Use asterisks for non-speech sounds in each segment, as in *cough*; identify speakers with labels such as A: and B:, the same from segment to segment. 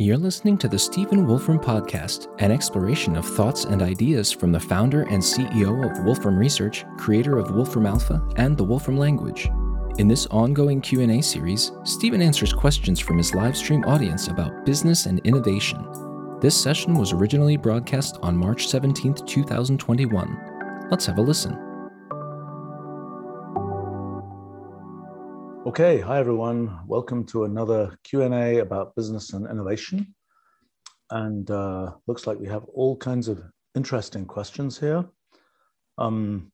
A: You're listening to the Stephen Wolfram Podcast, an exploration of thoughts and ideas from the founder and CEO of Wolfram Research, creator of Wolfram Alpha and the Wolfram language. In this ongoing Q&A series, Stephen answers questions from his live stream audience about business and innovation. This session was originally broadcast on March 17, 2021. Let's have a listen.
B: Okay, hi everyone. Welcome to another Q&A about business and innovation. And uh, looks like we have all kinds of interesting questions here. Um,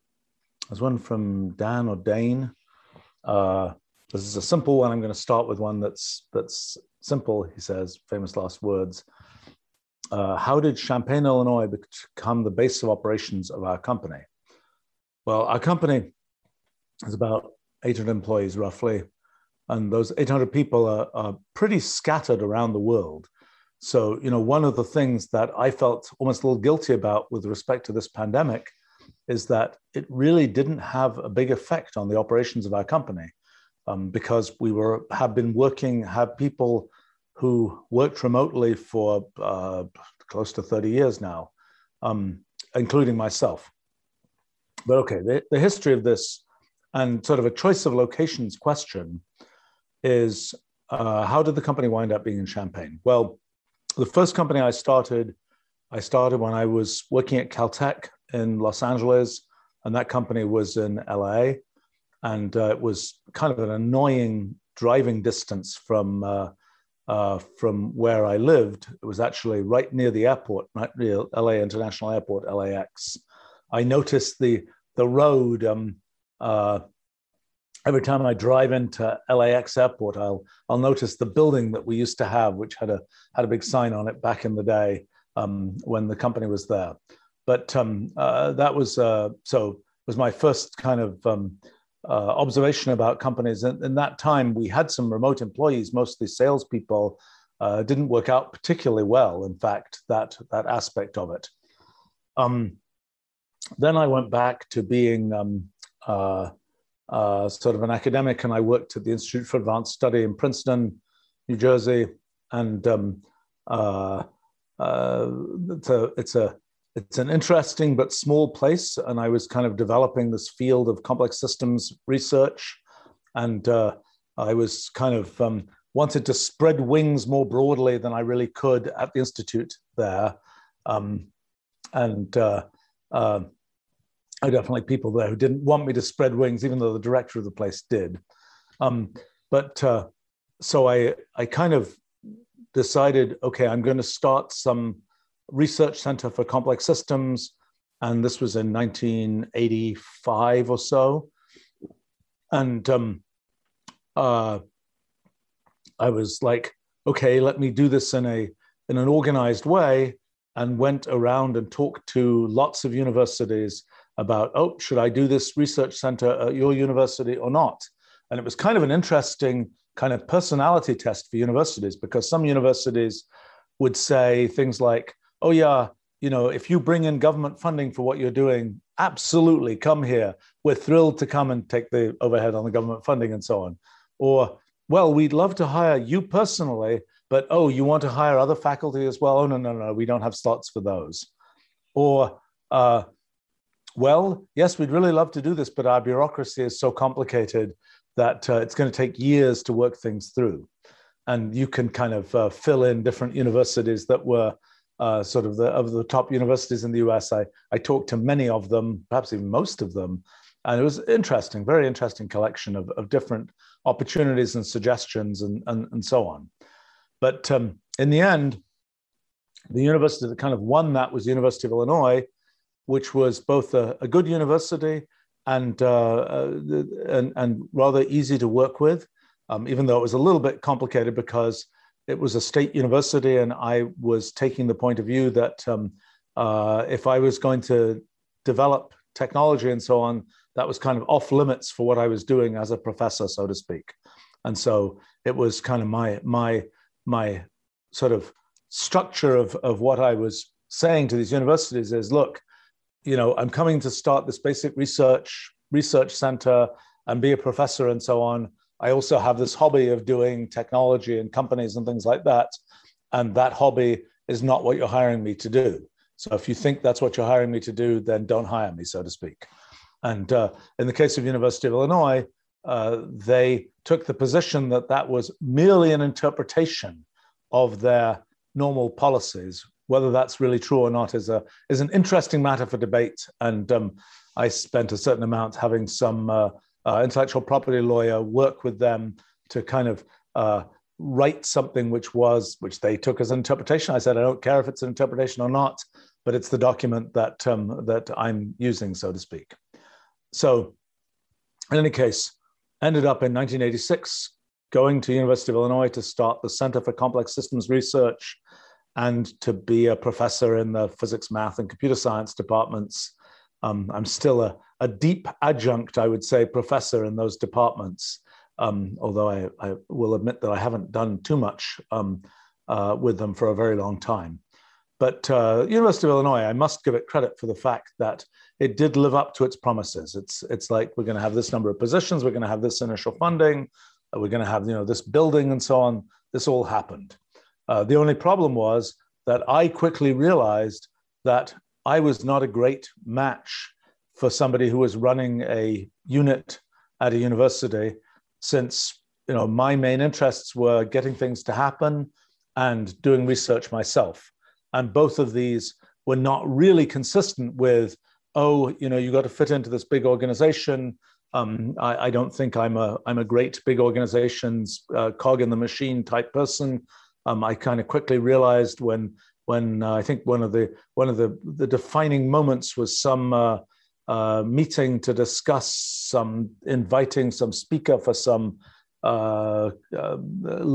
B: there's one from Dan or Dane. Uh, this is a simple one. I'm going to start with one that's that's simple. He says, famous last words. Uh, how did Champaign, Illinois become the base of operations of our company? Well, our company is about 800 employees roughly, and those 800 people are, are pretty scattered around the world. So, you know, one of the things that I felt almost a little guilty about with respect to this pandemic is that it really didn't have a big effect on the operations of our company um, because we were have been working, have people who worked remotely for uh, close to 30 years now, um, including myself. But okay, the, the history of this and sort of a choice of locations question is uh, how did the company wind up being in Champaign? Well, the first company I started, I started when I was working at Caltech in Los Angeles, and that company was in LA, and uh, it was kind of an annoying driving distance from uh, uh, from where I lived. It was actually right near the airport, right near LA International Airport, LAX. I noticed the the road. Um, uh, every time I drive into LAX airport, I'll I'll notice the building that we used to have, which had a had a big sign on it back in the day um, when the company was there. But um, uh, that was uh, so was my first kind of um, uh, observation about companies. And in that time, we had some remote employees, mostly salespeople. Uh, didn't work out particularly well. In fact, that that aspect of it. Um, then I went back to being um, uh, uh, sort of an academic, and I worked at the Institute for Advanced Study in Princeton, New Jersey, and um, uh, uh, it's a it's a it's an interesting but small place, and I was kind of developing this field of complex systems research, and uh, I was kind of um, wanted to spread wings more broadly than I really could at the institute there, um, and uh, I definitely people there who didn't want me to spread wings, even though the director of the place did. Um, but uh, so I, I kind of decided, okay, I'm going to start some research center for complex systems, and this was in 1985 or so. And um, uh, I was like, okay, let me do this in a in an organized way, and went around and talked to lots of universities about, oh, should I do this research center at your university or not? And it was kind of an interesting kind of personality test for universities because some universities would say things like, oh, yeah, you know, if you bring in government funding for what you're doing, absolutely come here. We're thrilled to come and take the overhead on the government funding and so on. Or, well, we'd love to hire you personally, but oh, you want to hire other faculty as well? Oh, no, no, no, we don't have slots for those. Or, uh, well, yes, we'd really love to do this, but our bureaucracy is so complicated that uh, it's going to take years to work things through. And you can kind of uh, fill in different universities that were uh, sort of the of the top universities in the US. I, I talked to many of them, perhaps even most of them. And it was interesting, very interesting collection of, of different opportunities and suggestions and, and, and so on. But um, in the end, the university that kind of won that was the University of Illinois, which was both a, a good university and, uh, uh, and, and rather easy to work with, um, even though it was a little bit complicated because it was a state university, and I was taking the point of view that um, uh, if I was going to develop technology and so on, that was kind of off limits for what I was doing as a professor, so to speak. And so it was kind of my my my sort of structure of, of what I was saying to these universities is look, you know, I'm coming to start this basic research research center and be a professor and so on. I also have this hobby of doing technology and companies and things like that. and that hobby is not what you're hiring me to do. So if you think that's what you're hiring me to do, then don't hire me, so to speak. And uh, in the case of University of Illinois, uh, they took the position that that was merely an interpretation of their normal policies. Whether that's really true or not is a is an interesting matter for debate. And um, I spent a certain amount having some uh, uh, intellectual property lawyer work with them to kind of uh, write something which was which they took as an interpretation. I said I don't care if it's an interpretation or not, but it's the document that um, that I'm using, so to speak. So, in any case, ended up in 1986 going to University of Illinois to start the Center for Complex Systems Research and to be a professor in the physics, math, and computer science departments. Um, I'm still a, a, deep adjunct, I would say, professor in those departments, um, although I, I, will admit that I haven't done too much um, uh, with them for a very long time. But uh, University of Illinois, I must give it credit for the fact that it did live up to its promises. It's it's like we're going to have this number of positions, we're going to have this initial funding, we're going to have you know this building and so on. This all happened. Uh, the only problem was that I quickly realized that I was not a great match for somebody who was running a unit at a university, since you know my main interests were getting things to happen and doing research myself, and both of these were not really consistent with oh, you know, you got to fit into this big organization. Um, I, I, don't think I'm a I'm a great big organization's uh, cog in the machine type person. Um, I kind of quickly realized when when uh, I think one of the one of the the defining moments was some uh, uh meeting to discuss some inviting some speaker for some uh, uh,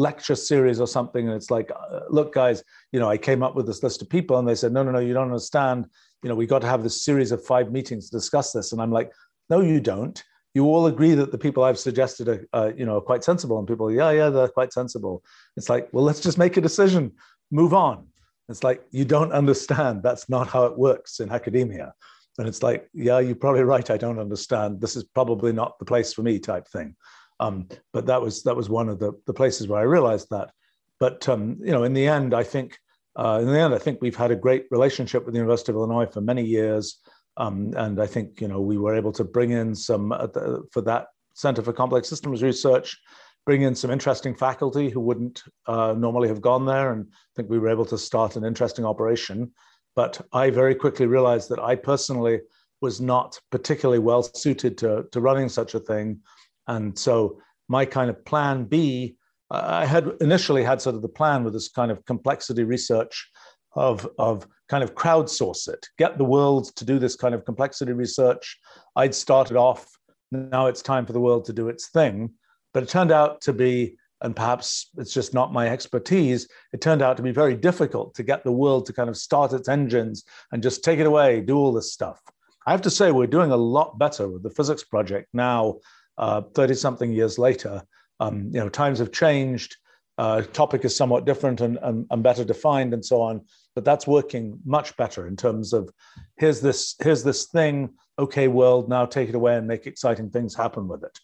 B: lecture series or something, and it's like, look, guys, you know, I came up with this list of people, and they said, no, no, no, you don't understand you know, we got to have this series of five meetings to discuss this. And I'm like, no, you don't. You all agree that the people I've suggested are, uh, you know, are quite sensible. And people, yeah, yeah, they're quite sensible. It's like, well, let's just make a decision, move on. It's like, you don't understand. That's not how it works in academia. And it's like, yeah, you're probably right. I don't understand. This is probably not the place for me, type thing. Um, but that was that was one of the, the places where I realized that. But um, you know, in the end, I think uh, in the end, I think we've had a great relationship with the University of Illinois for many years. Um, and I think, you know, we were able to bring in some, uh, for that Center for Complex Systems Research, bring in some interesting faculty who wouldn't uh, normally have gone there. And I think we were able to start an interesting operation. But I very quickly realized that I personally was not particularly well suited to, to running such a thing. And so my kind of plan B I had initially had sort of the plan with this kind of complexity research of, of kind of crowdsource it, get the world to do this kind of complexity research. I'd started off, now it's time for the world to do its thing. But it turned out to be, and perhaps it's just not my expertise, it turned out to be very difficult to get the world to kind of start its engines and just take it away, do all this stuff. I have to say, we're doing a lot better with the physics project now, 30 uh, something years later um, you know, times have changed. Uh, topic is somewhat different and, and, and, better defined and so on. But that's working much better in terms of here's this here's this thing. Okay, world, now take it away and make exciting things happen with it.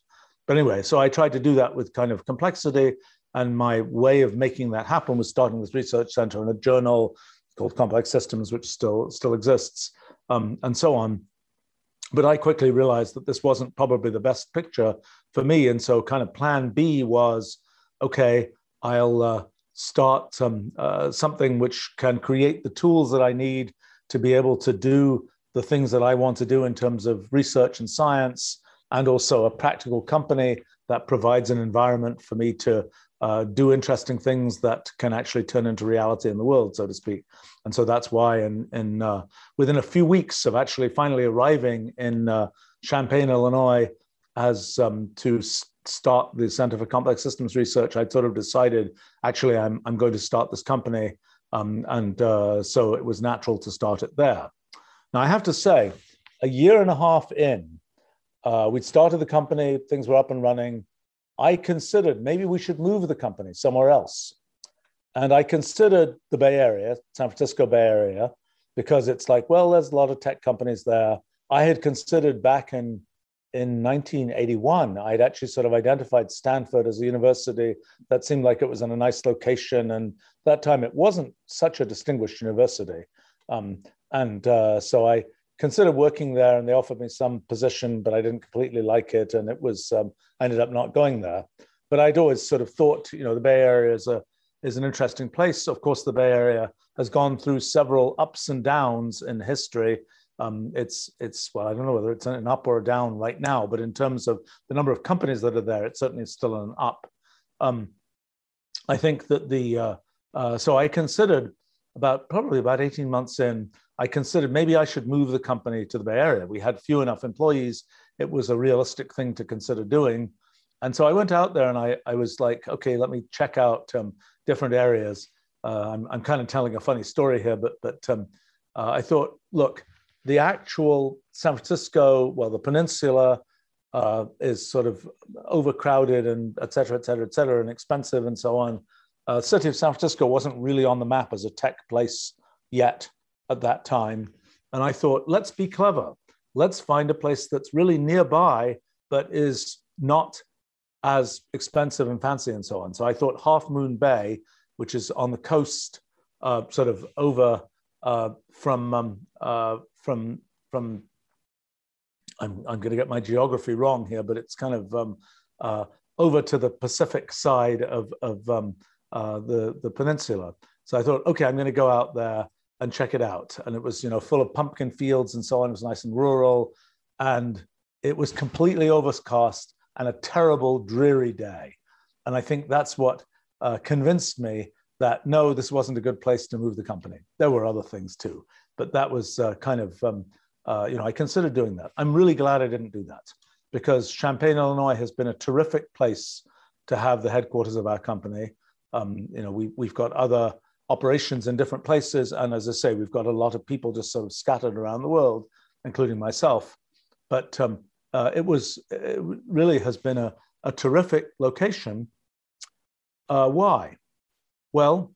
B: But anyway, so I tried to do that with kind of complexity, and my way of making that happen was starting this research center and a journal called Complex Systems, which still still exists, um, and so on. But I quickly realized that this wasn't probably the best picture for me. And so, kind of plan B was okay, I'll uh, start some, uh, something which can create the tools that I need to be able to do the things that I want to do in terms of research and science, and also a practical company that provides an environment for me to uh, do interesting things that can actually turn into reality in the world, so to speak. And so that's why, in, in uh, within a few weeks of actually finally arriving in uh, Champaign, Illinois, as um, to start the Center for Complex Systems Research, I'd sort of decided actually I'm, I'm going to start this company. Um, and uh, so it was natural to start it there. Now, I have to say, a year and a half in, uh, we'd started the company, things were up and running. I considered maybe we should move the company somewhere else. And I considered the Bay Area, San Francisco Bay Area, because it's like, well, there's a lot of tech companies there. I had considered back in in 1981, I'd actually sort of identified Stanford as a university that seemed like it was in a nice location. And that time it wasn't such a distinguished university. Um, and uh, so I considered working there and they offered me some position, but I didn't completely like it. And it was, um, I ended up not going there. But I'd always sort of thought, you know, the Bay Area is a, is an interesting place. Of course, the Bay Area has gone through several ups and downs in history. Um, it's it's well, I don't know whether it's an up or a down right now, but in terms of the number of companies that are there, it certainly is still an up. Um, I think that the uh, uh, so I considered about probably about 18 months in, I considered maybe I should move the company to the Bay Area. We had few enough employees; it was a realistic thing to consider doing. And so I went out there and I, I was like, okay, let me check out um, different areas. Uh, I'm, I'm kind of telling a funny story here, but, but um, uh, I thought, look, the actual San Francisco, well, the peninsula uh, is sort of overcrowded and et cetera, et cetera, et cetera, and expensive and so on. Uh, city of San Francisco wasn't really on the map as a tech place yet at that time. And I thought, let's be clever. Let's find a place that's really nearby, but is not as expensive and fancy and so on. So I thought Half Moon Bay, which is on the coast, uh, sort of over uh, from um, uh, from from. I'm I'm going to get my geography wrong here, but it's kind of um, uh, over to the Pacific side of of um, uh, the the peninsula. So I thought, okay, I'm going to go out there and check it out. And it was you know full of pumpkin fields and so on. It was nice and rural, and it was completely overcast and a terrible, dreary day. And I think that's what uh, convinced me that no, this wasn't a good place to move the company. There were other things too, but that was uh, kind of, um, uh, you know, I considered doing that. I'm really glad I didn't do that because Champaign, Illinois has been a terrific place to have the headquarters of our company. Um, you know, we, we've got other operations in different places. And as I say, we've got a lot of people just sort of scattered around the world, including myself. But um, uh, it was it really has been a, a terrific location. Uh, why? Well,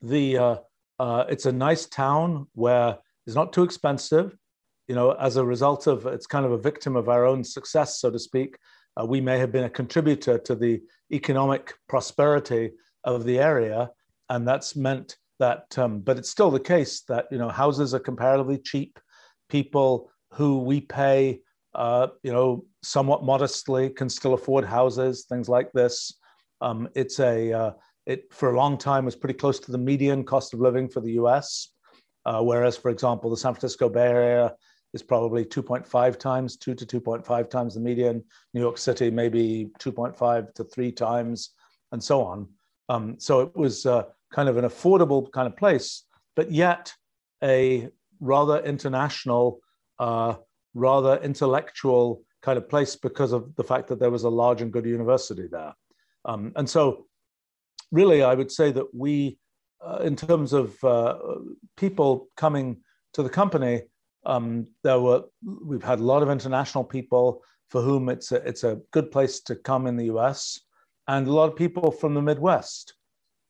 B: the uh, it's a nice town where it's not too expensive. You know, as a result of it's kind of a victim of our own success, so to speak. Uh, we may have been a contributor to the economic prosperity of the area, and that's meant that. Um, but it's still the case that you know houses are comparatively cheap. People who we pay uh, you know, somewhat modestly can still afford houses, things like this. Um, it's a, uh, it for a long time was pretty close to the median cost of living for the US. Uh, whereas, for example, the San Francisco Bay Area is probably 2.5 times, 2 to 2.5 times the median. New York City, maybe 2.5 to 3 times, and so on. Um, so it was uh, kind of an affordable kind of place, but yet a rather international uh, rather intellectual kind of place because of the fact that there was a large and good university there. Um, and so, really, I would say that we, uh, in terms of uh, people coming to the company, um, there were we've had a lot of international people for whom it's a, it's a good place to come in the U.S. and a lot of people from the Midwest.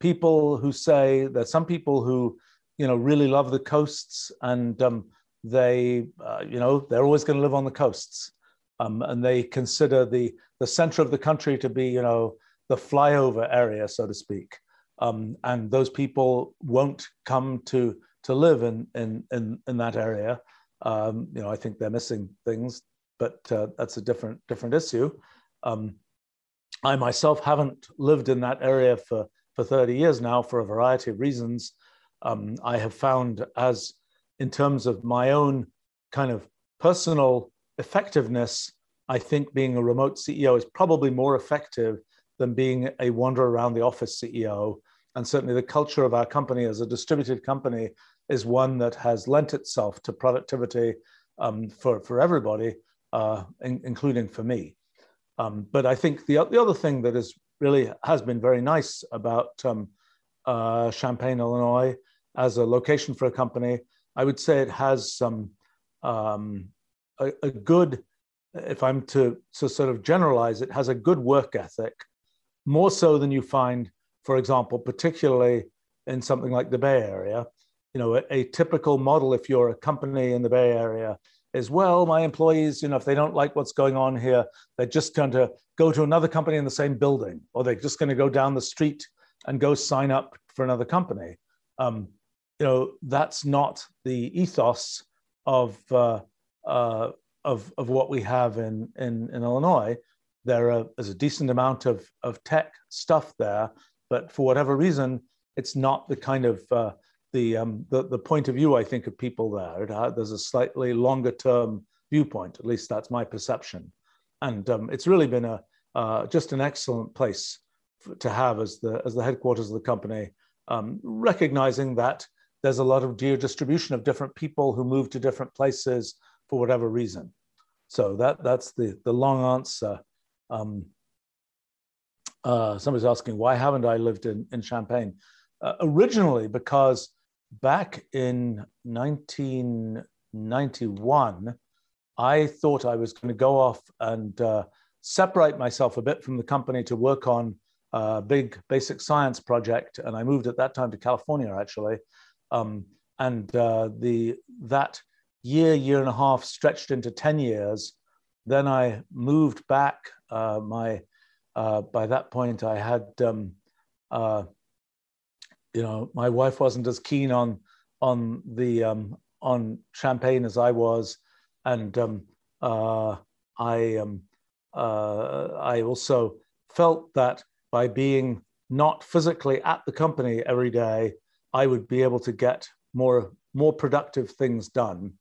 B: People who say that some people who, you know, really love the coasts and um, they, uh, you know, they're always going to live on the coasts. Um, and they consider the, the center of the country to be, you know, the flyover area, so to speak. Um, and those people won't come to, to live in, in, in, in that area. Um, you know, I think they're missing things, but uh, that's a different, different issue. Um, I myself haven't lived in that area for, for 30 years now for a variety of reasons. Um, I have found as in terms of my own kind of personal effectiveness, I think being a remote CEO is probably more effective than being a wander around the office CEO. And certainly the culture of our company as a distributed company is one that has lent itself to productivity um, for, for everybody, uh, in, including for me. Um, but I think the, the other thing that is really has been very nice about um, uh, Champaign, Illinois, as a location for a company I would say it has some um, a, a, good, if I'm to, to sort of generalize, it has a good work ethic, more so than you find, for example, particularly in something like the Bay Area. You know, a, a typical model, if you're a company in the Bay Area, is well, my employees, you know, if they don't like what's going on here, they're just going to go to another company in the same building, or they're just going to go down the street and go sign up for another company. Um, you know, that's not the ethos of uh, uh, of of what we have in in, in Illinois. There are, is a decent amount of of tech stuff there, but for whatever reason, it's not the kind of uh, the, um, the, the point of view I think of people there. Uh, there's a slightly longer term viewpoint. At least that's my perception, and um, it's really been a uh, just an excellent place to have as the as the headquarters of the company. Um, recognizing that there's a lot of geo-distribution of different people who move to different places for whatever reason. So that that's the the long answer. Um, uh, somebody's asking why haven't I lived in in Champaign? Uh, originally, because back in 1991, I thought I was going to go off and uh, separate myself a bit from the company to work on a big basic science project. And I moved at that time to California, actually. Um, and uh, the that year, year and a half stretched into 10 years. Then I moved back. Uh, my uh, by that point, I had um, uh, you know, my wife wasn't as keen on on the um, on Champaign as I was, and um, uh, I um, uh, I also felt that by being not physically at the company every day, I would be able to get more more productive things done,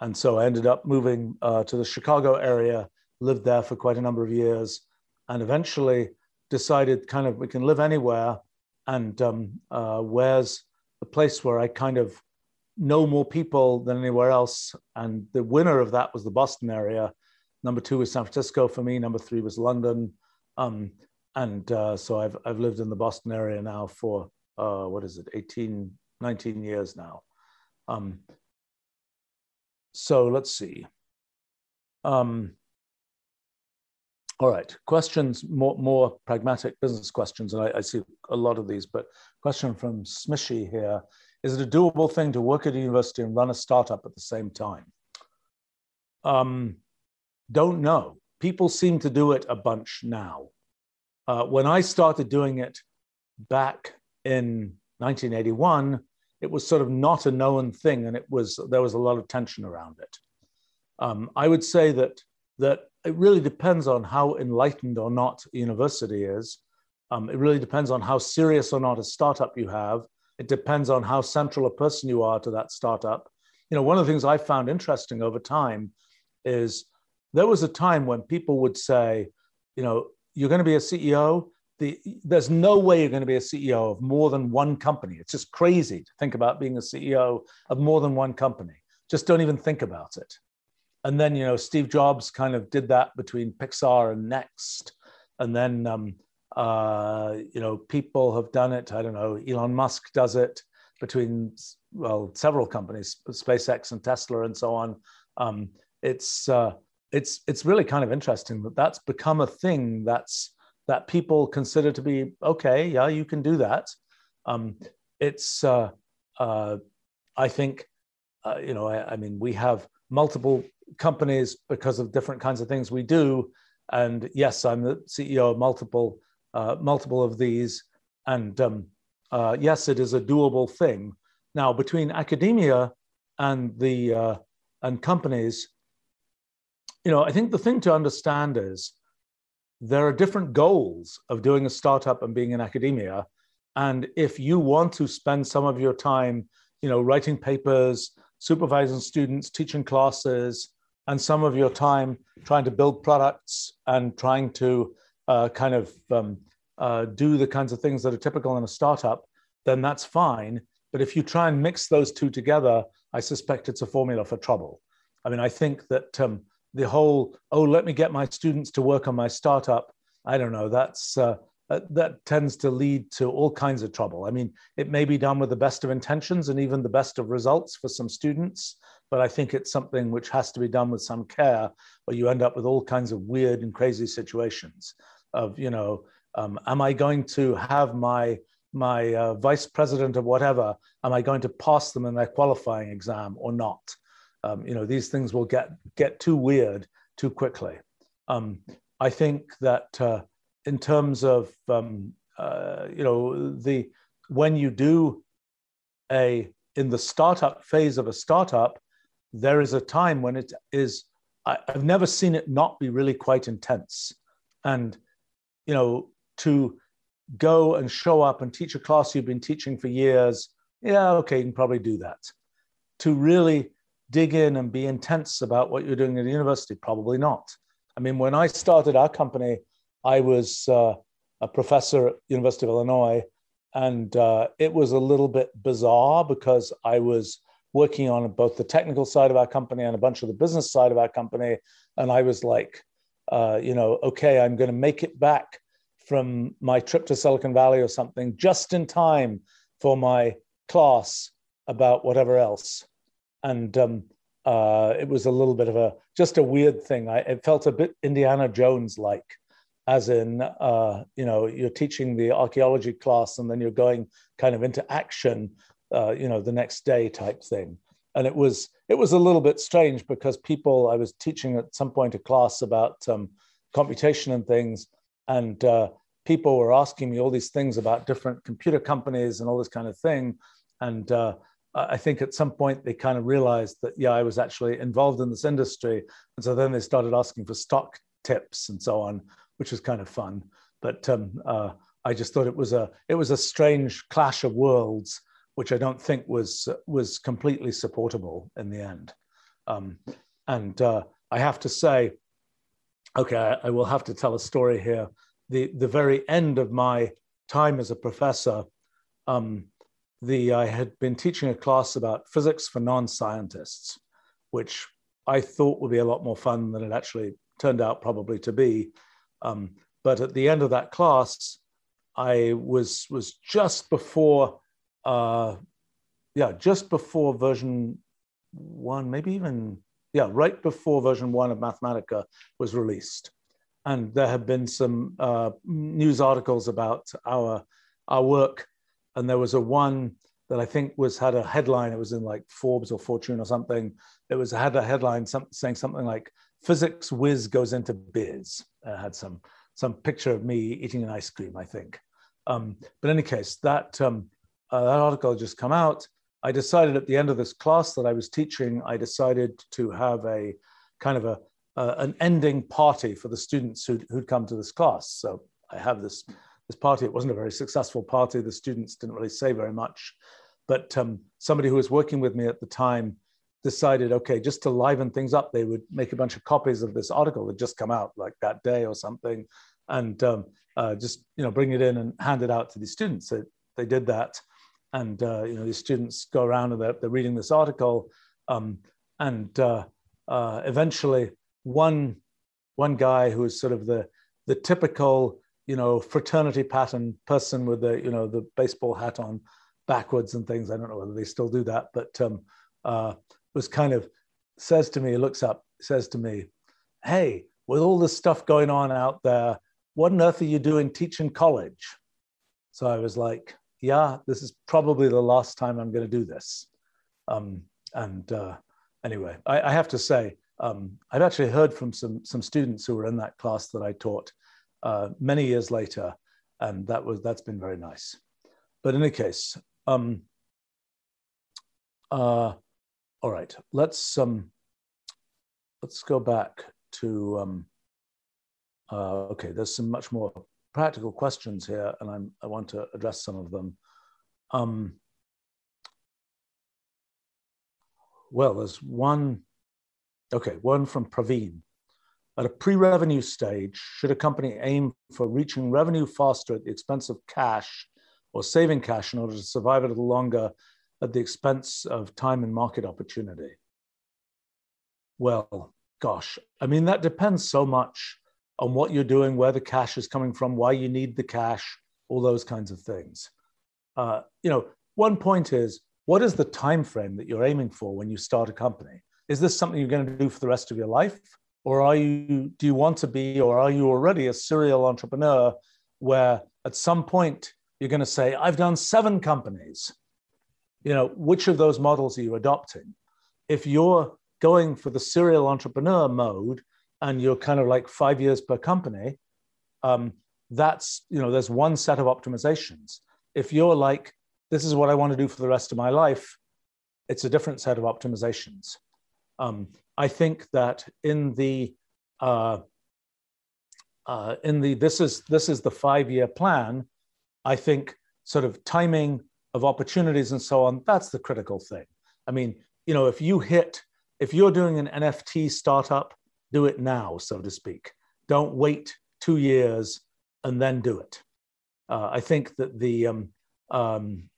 B: and so I ended up moving uh, to the Chicago area, lived there for quite a number of years, and eventually decided kind of we can live anywhere and um, uh, where's the place where I kind of know more people than anywhere else. And the winner of that was the Boston area. Number two was San Francisco for me. Number three was London. Um, and uh, so I've, I've lived in the Boston area now for, uh, what is it, 18, 19 years now. Um, so let's see. Um, all right, questions, more, more pragmatic business questions, and I, I, see a lot of these, but question from Smishy here. Is it a doable thing to work at a university and run a startup at the same time? Um, don't know. People seem to do it a bunch now. Uh, when I started doing it back in 1981, it was sort of not a known thing, and it was there was a lot of tension around it. Um, I would say that that it really depends on how enlightened or not a university is. Um, it really depends on how serious or not a startup you have. It depends on how central a person you are to that startup. You know, one of the things I found interesting over time is there was a time when people would say, you know, you're going to be a CEO. The, there's no way you're going to be a CEO of more than one company. It's just crazy to think about being a CEO of more than one company. Just don't even think about it and then you know Steve Jobs kind of did that between Pixar and Next, and then um, uh, you know people have done it. I don't know. Elon Musk does it between well several companies, SpaceX and Tesla and so on. Um, it's uh, it's it's really kind of interesting that that's become a thing that's that people consider to be okay. Yeah, you can do that. Um, it's uh, uh I think uh, you know I, I mean we have multiple companies because of different kinds of things we do. And yes, I'm the CEO of multiple uh, multiple of these. And um, uh, yes, it is a doable thing. Now, between academia and the uh, and companies, you know, I think the thing to understand is there are different goals of doing a startup and being in academia. And if you want to spend some of your time, you know, writing papers, supervising students, teaching classes, and some of your time trying to build products and trying to uh, kind of um, uh, do the kinds of things that are typical in a startup, then that's fine. But if you try and mix those two together, I suspect it's a formula for trouble. I mean, I think that um, the whole, oh, let me get my students to work on my startup, I don't know, that's, uh, that tends to lead to all kinds of trouble. I mean, it may be done with the best of intentions and even the best of results for some students, but I think it's something which has to be done with some care, or you end up with all kinds of weird and crazy situations of, you know, um, am I going to have my my uh, vice president of whatever, am I going to pass them in their qualifying exam or not? Um, you know, these things will get get too weird too quickly. Um, I think that uh, in terms of um, uh, you know the when you do a in the startup phase of a startup, there is a time when it is. I, I've never seen it not be really quite intense, and you know to go and show up and teach a class you've been teaching for years. Yeah, okay, you can probably do that. To really dig in and be intense about what you're doing at the university, probably not. I mean, when I started our company, I was uh, a professor at University of Illinois, and uh, it was a little bit bizarre because I was working on both the technical side of our company and a bunch of the business side of our company, and I was like, uh, you know, okay, I'm going to make it back from my trip to Silicon Valley or something just in time for my class about whatever else, and um, uh, it was a little bit of a just a weird thing. I it felt a bit Indiana Jones like as in uh, you know you're teaching the archaeology class and then you're going kind of into action uh, you know the next day type thing. And it was it was a little bit strange because people i was teaching at some point a class about um, computation and things. And uh, people were asking me all these things about different computer companies and all this kind of thing. And uh, i think at some point they kind of realized that yeah i was actually involved in this industry and so then they started asking for stock tips and so on which was kind of fun. But um, uh, I just thought it was a it was a strange clash of worlds, which I don't think was was completely supportable in the end. Um, and uh, I have to say, okay, I, I, will have to tell a story here. The the very end of my time as a professor, um, the I had been teaching a class about physics for non-scientists, which I thought would be a lot more fun than it actually turned out probably to be. Um, but at the end of that class, I was was just before, uh, yeah, just before version one, maybe even yeah, right before version one of Mathematica was released, and there have been some uh, news articles about our our work, and there was a one that I think was had a headline. It was in like Forbes or Fortune or something. It was had a headline some, saying something like physics whiz goes into biz. Uh, had some some picture of me eating an ice cream, I think. Um, but in any case, that um, uh, that article just come out. I decided at the end of this class that I was teaching, I decided to have a kind of a uh, an ending party for the students who'd, who'd come to this class. So I have this this party. It wasn't a very successful party. The students didn't really say very much, but um, somebody who was working with me at the time decided, okay, just to liven things up, they would make a bunch of copies of this article that just come out like that day or something, and um, uh, just you know bring it in and hand it out to the students. So they did that, and uh, you know the students go around and they're, they're reading this article, um, and uh, uh eventually one one guy who is sort of the the typical you know fraternity pattern person with the you know the baseball hat on backwards and things. I don't know whether they still do that, but um, uh, was kind of says to me, looks up, says to me, Hey, with all this stuff going on out there, what on earth are you doing teaching college? So I was like, Yeah, this is probably the last time I'm going to do this. Um, and uh, anyway, I, I, have to say, um, I've actually heard from some, some students who were in that class that I taught uh, many years later, and that was that's been very nice. But in any case, um, uh, all right, let's um, let's go back to um, uh, okay. There's some much more practical questions here, and I'm, I want to address some of them. Um, well, there's one. Okay, one from Praveen. At a pre-revenue stage, should a company aim for reaching revenue faster at the expense of cash, or saving cash in order to survive a little longer at the expense of time and market opportunity? Well, gosh, I mean, that depends so much on what you're doing, where the cash is coming from, why you need the cash, all those kinds of things. Uh, you know, one point is what is the time frame that you're aiming for when you start a company? Is this something you're going to do for the rest of your life? Or are you, do you want to be, or are you already a serial entrepreneur where at some point you're going to say, I've done seven companies you know, which of those models are you adopting? If you're going for the serial entrepreneur mode and you're kind of like five years per company, um, that's, you know, there's one set of optimizations. If you're like, this is what I want to do for the rest of my life, it's a different set of optimizations. Um, I think that in the uh, uh, in the this is this is the five year plan. I think sort of timing of opportunities and so on. That's the critical thing. I mean, you know, if you hit if you're doing an NFT startup, do it now, so to speak. Don't wait two years and then do it. Uh, I think that the um, um,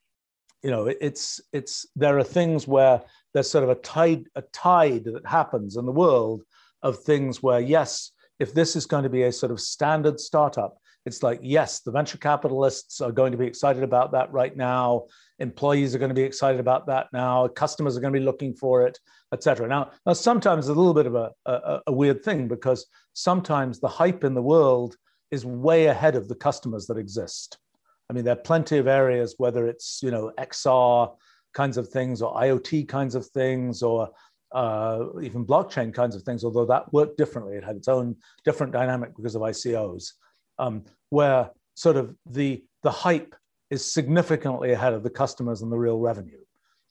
B: you know it's it's there are things where there's sort of a tide a tide that happens in the world of things where yes if this is going to be a sort of standard startup it's like yes the venture capitalists are going to be excited about that right now. Employees are going to be excited about that now. Customers are going to be looking for it etc now, now sometimes a little bit of a, a, a weird thing because sometimes the hype in the world is way ahead of the customers that exist. I mean, there are plenty of areas, whether it's you know XR kinds of things or IoT kinds of things or uh, even blockchain kinds of things, although that worked differently. It had its own different dynamic because of ICOs, um, where sort of the the hype is significantly ahead of the customers and the real revenue.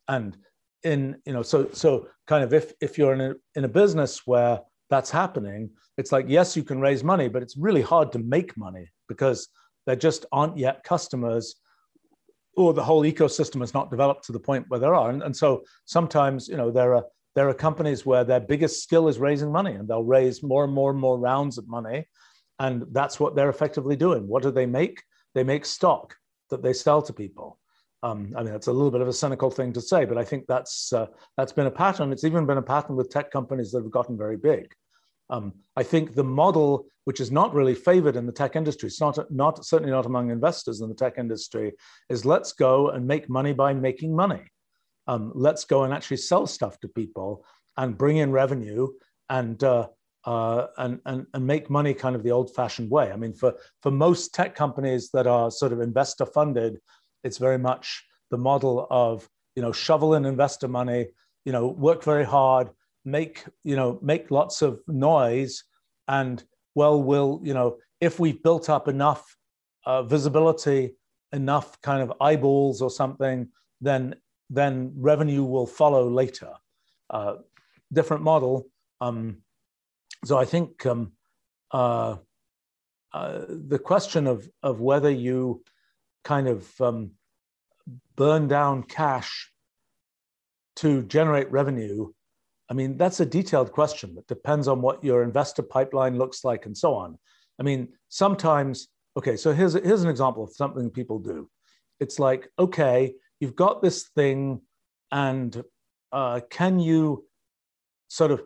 B: And in you know, so so kind of if if you're in a in a business where that's happening, it's like yes, you can raise money, but it's really hard to make money because there just aren't yet customers or the whole ecosystem has not developed to the point where there are. And, and so sometimes, you know, there are there are companies where their biggest skill is raising money and they'll raise more and more and more rounds of money. And that's what they're effectively doing. What do they make? They make stock that they sell to people. Um, I mean, that's a little bit of a cynical thing to say, but I think that's uh, that's been a pattern. It's even been a pattern with tech companies that have gotten very big. Um, I think the model, which is not really favored in the tech industry, it's not, not certainly not among investors in the tech industry, is let's go and make money by making money. Um, let's go and actually sell stuff to people and bring in revenue and uh, uh, and, and, and make money kind of the old fashioned way. I mean, for, for most tech companies that are sort of investor funded, it's very much the model of, you know, shovel in investor money, you know, work very hard, make you know make lots of noise and well we'll you know if we've built up enough uh, visibility enough kind of eyeballs or something then then revenue will follow later. Uh, different model. Um, so i think um, uh, uh the question of of whether you kind of um, burn down cash to generate revenue I mean, that's a detailed question that depends on what your investor pipeline looks like and so on. I mean, sometimes, okay, so here's, here's an example of something people do. It's like, okay, you've got this thing, and uh, can you sort of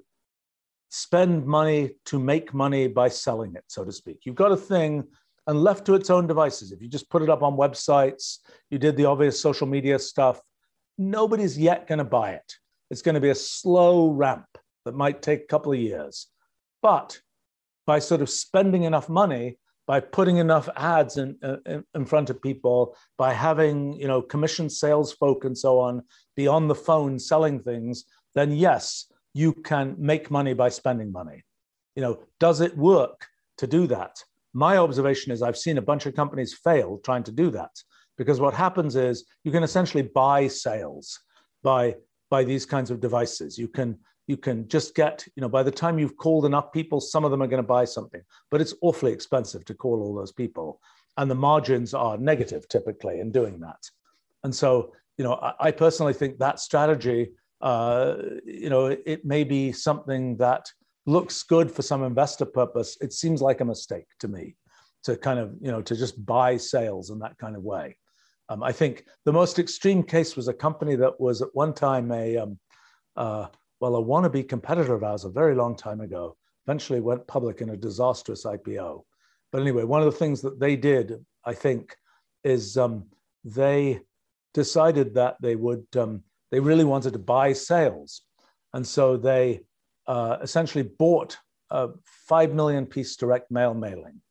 B: spend money to make money by selling it, so to speak? You've got a thing, and left to its own devices, if you just put it up on websites, you did the obvious social media stuff, nobody's yet going to buy it it's going to be a slow ramp that might take a couple of years. But by sort of spending enough money, by putting enough ads in, in, in, front of people, by having you know commission sales folk and so on be on the phone selling things, then yes, you can make money by spending money. You know, does it work to do that? My observation is I've seen a bunch of companies fail trying to do that because what happens is you can essentially buy sales by by these kinds of devices. You can you can just get, you know, by the time you've called enough people, some of them are going to buy something, but it's awfully expensive to call all those people. And the margins are negative typically in doing that. And so, you know, I, I personally think that strategy, uh, you know, it, it may be something that looks good for some investor purpose. It seems like a mistake to me to kind of, you know, to just buy sales in that kind of way. Um, I think the most extreme case was a company that was at one time a, um, uh, well, a wannabe competitor of ours a very long time ago, eventually went public in a disastrous IPO. But anyway, one of the things that they did, I think, is um, they decided that they would, um, they really wanted to buy sales. And so they uh, essentially bought a 5 million piece direct mail mailing.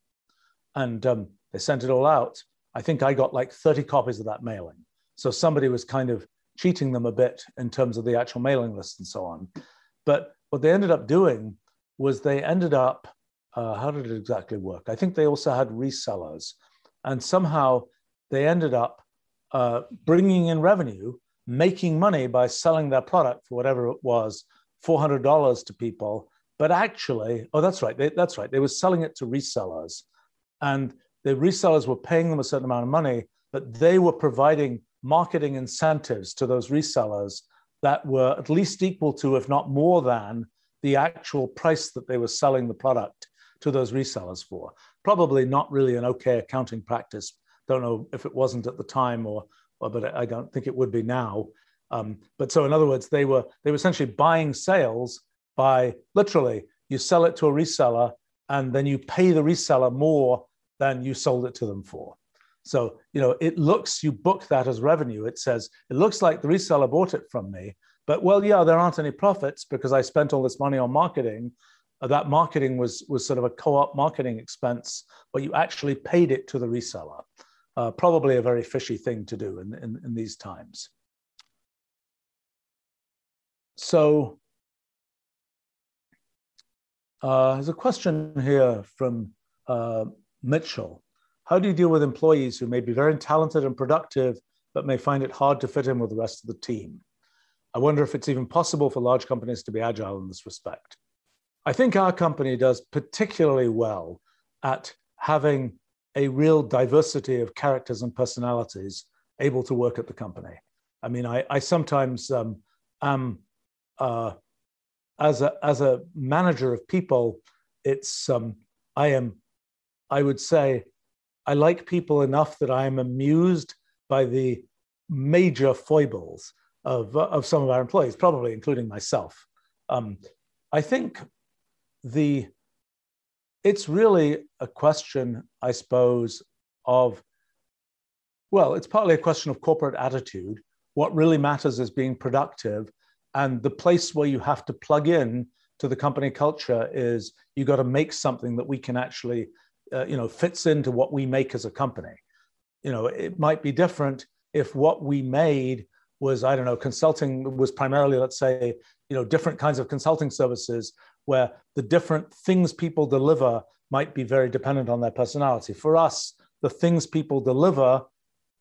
B: And um, they sent it all out I think I got like 30 copies of that mailing. So somebody was kind of cheating them a bit in terms of the actual mailing list and so on. but what they ended up doing was they ended up, uh, how did it exactly work? I think they also had resellers. And somehow they ended up uh, bringing in revenue, making money by selling their product for whatever it was, $400 to people. But actually, oh, that's right. They, that's right. They were selling it to resellers. And the resellers were paying them a certain amount of money, but they were providing marketing incentives to those resellers that were at least equal to, if not more than, the actual price that they were selling the product to those resellers for. Probably not really an okay accounting practice. Don't know if it wasn't at the time or, or but I don't think it would be now. Um, but so in other words, they were they were essentially buying sales by literally you sell it to a reseller and then you pay the reseller more than you sold it to them for. So, you know, it looks, you book that as revenue. It says, it looks like the reseller bought it from me, but well, yeah, there aren't any profits because I spent all this money on marketing. Uh, that marketing was, was sort of a co op marketing expense, but you actually paid it to the reseller. Uh, probably a very fishy thing to do in, in, in these times. So, uh, there's a question here from uh, Mitchell. How do you deal with employees who may be very talented and productive, but may find it hard to fit in with the rest of the team? I wonder if it's even possible for large companies to be agile in this respect. I think our company does particularly well at having a real diversity of characters and personalities able to work at the company. I mean, I, I sometimes um, am, uh, as, a, as a manager of people, it's, um, I am, I would say, I like people enough that I am amused by the major foibles of, of some of our employees, probably including myself. Um, I think the it's really a question, I suppose, of well, it's partly a question of corporate attitude. What really matters is being productive, and the place where you have to plug in to the company culture is you got to make something that we can actually uh, you know fits into what we make as a company. You know it might be different if what we made was i don't know consulting was primarily let's say you know different kinds of consulting services where the different things people deliver might be very dependent on their personality. For us the things people deliver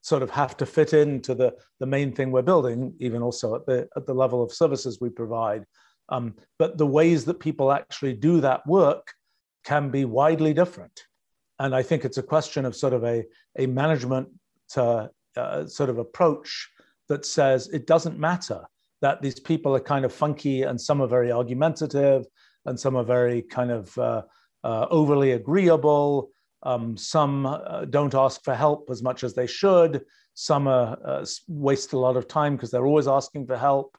B: sort of have to fit into the, the main thing we're building even also at the at the level of services we provide. Um, but the ways that people actually do that work can be widely different and I think it's a question of sort of a, a management uh, uh, sort of approach that says it doesn't matter that these people are kind of funky and some are very argumentative and some are very kind of uh, uh overly agreeable. Um, some uh, don't ask for help as much as they should. Some uh, waste a lot of time because they're always asking for help.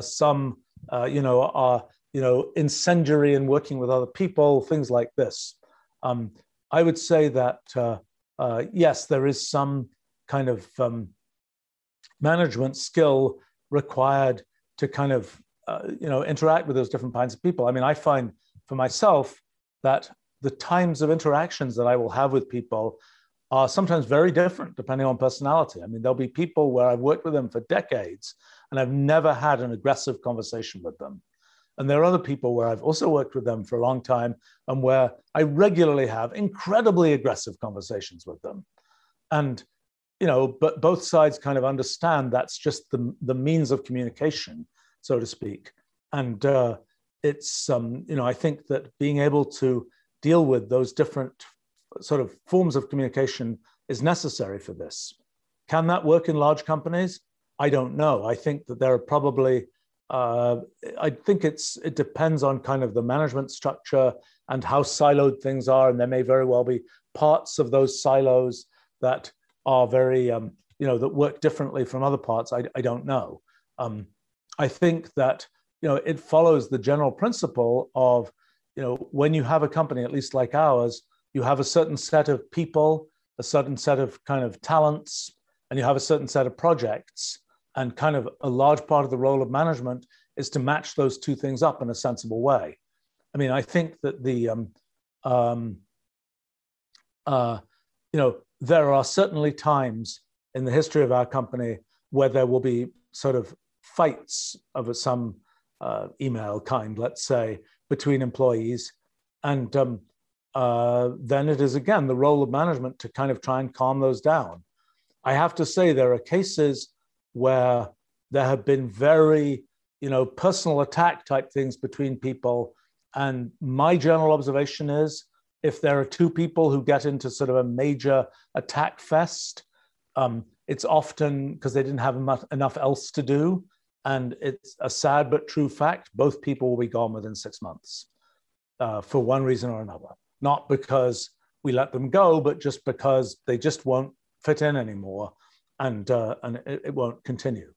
B: some, you know, are you know incendiary in working with other people. Things like this. Um, I would say that uh, uh, yes, there is some kind of um, management skill required to kind of uh, you know interact with those different kinds of people. I mean, I find for myself that the times of interactions that I will have with people are sometimes very different depending on personality. I mean, there'll be people where I've worked with them for decades and I've never had an aggressive conversation with them. And there are other people where I've also worked with them for a long time and where I regularly have incredibly aggressive conversations with them. And, you know, but both sides kind of understand that's just the, the means of communication, so to speak. And uh, it's, um, you know, I think that being able to deal with those different sort of forms of communication is necessary for this. Can that work in large companies? I don't know. I think that there are probably uh, I think it's it depends on kind of the management structure and how siloed things are, and there may very well be parts of those silos that are very um, you know that work differently from other parts. I, I don't know. Um, I think that you know it follows the general principle of you know when you have a company, at least like ours, you have a certain set of people, a certain set of kind of talents, and you have a certain set of projects and kind of a large part of the role of management is to match those two things up in a sensible way. I mean, I think that the, um, um, uh, you know, there are certainly times in the history of our company where there will be sort of fights over some uh, email kind, let's say, between employees. And um, uh, then it is again the role of management to kind of try and calm those down. I have to say, there are cases where there have been very, you know, personal attack type things between people. And my general observation is if there are two people who get into sort of a major attack fest, um, it's often because they didn't have enough else to do. And it's a sad but true fact both people will be gone within six months uh, for one reason or another. Not because we let them go, but just because they just won't fit in anymore and, uh, and it, it, won't continue.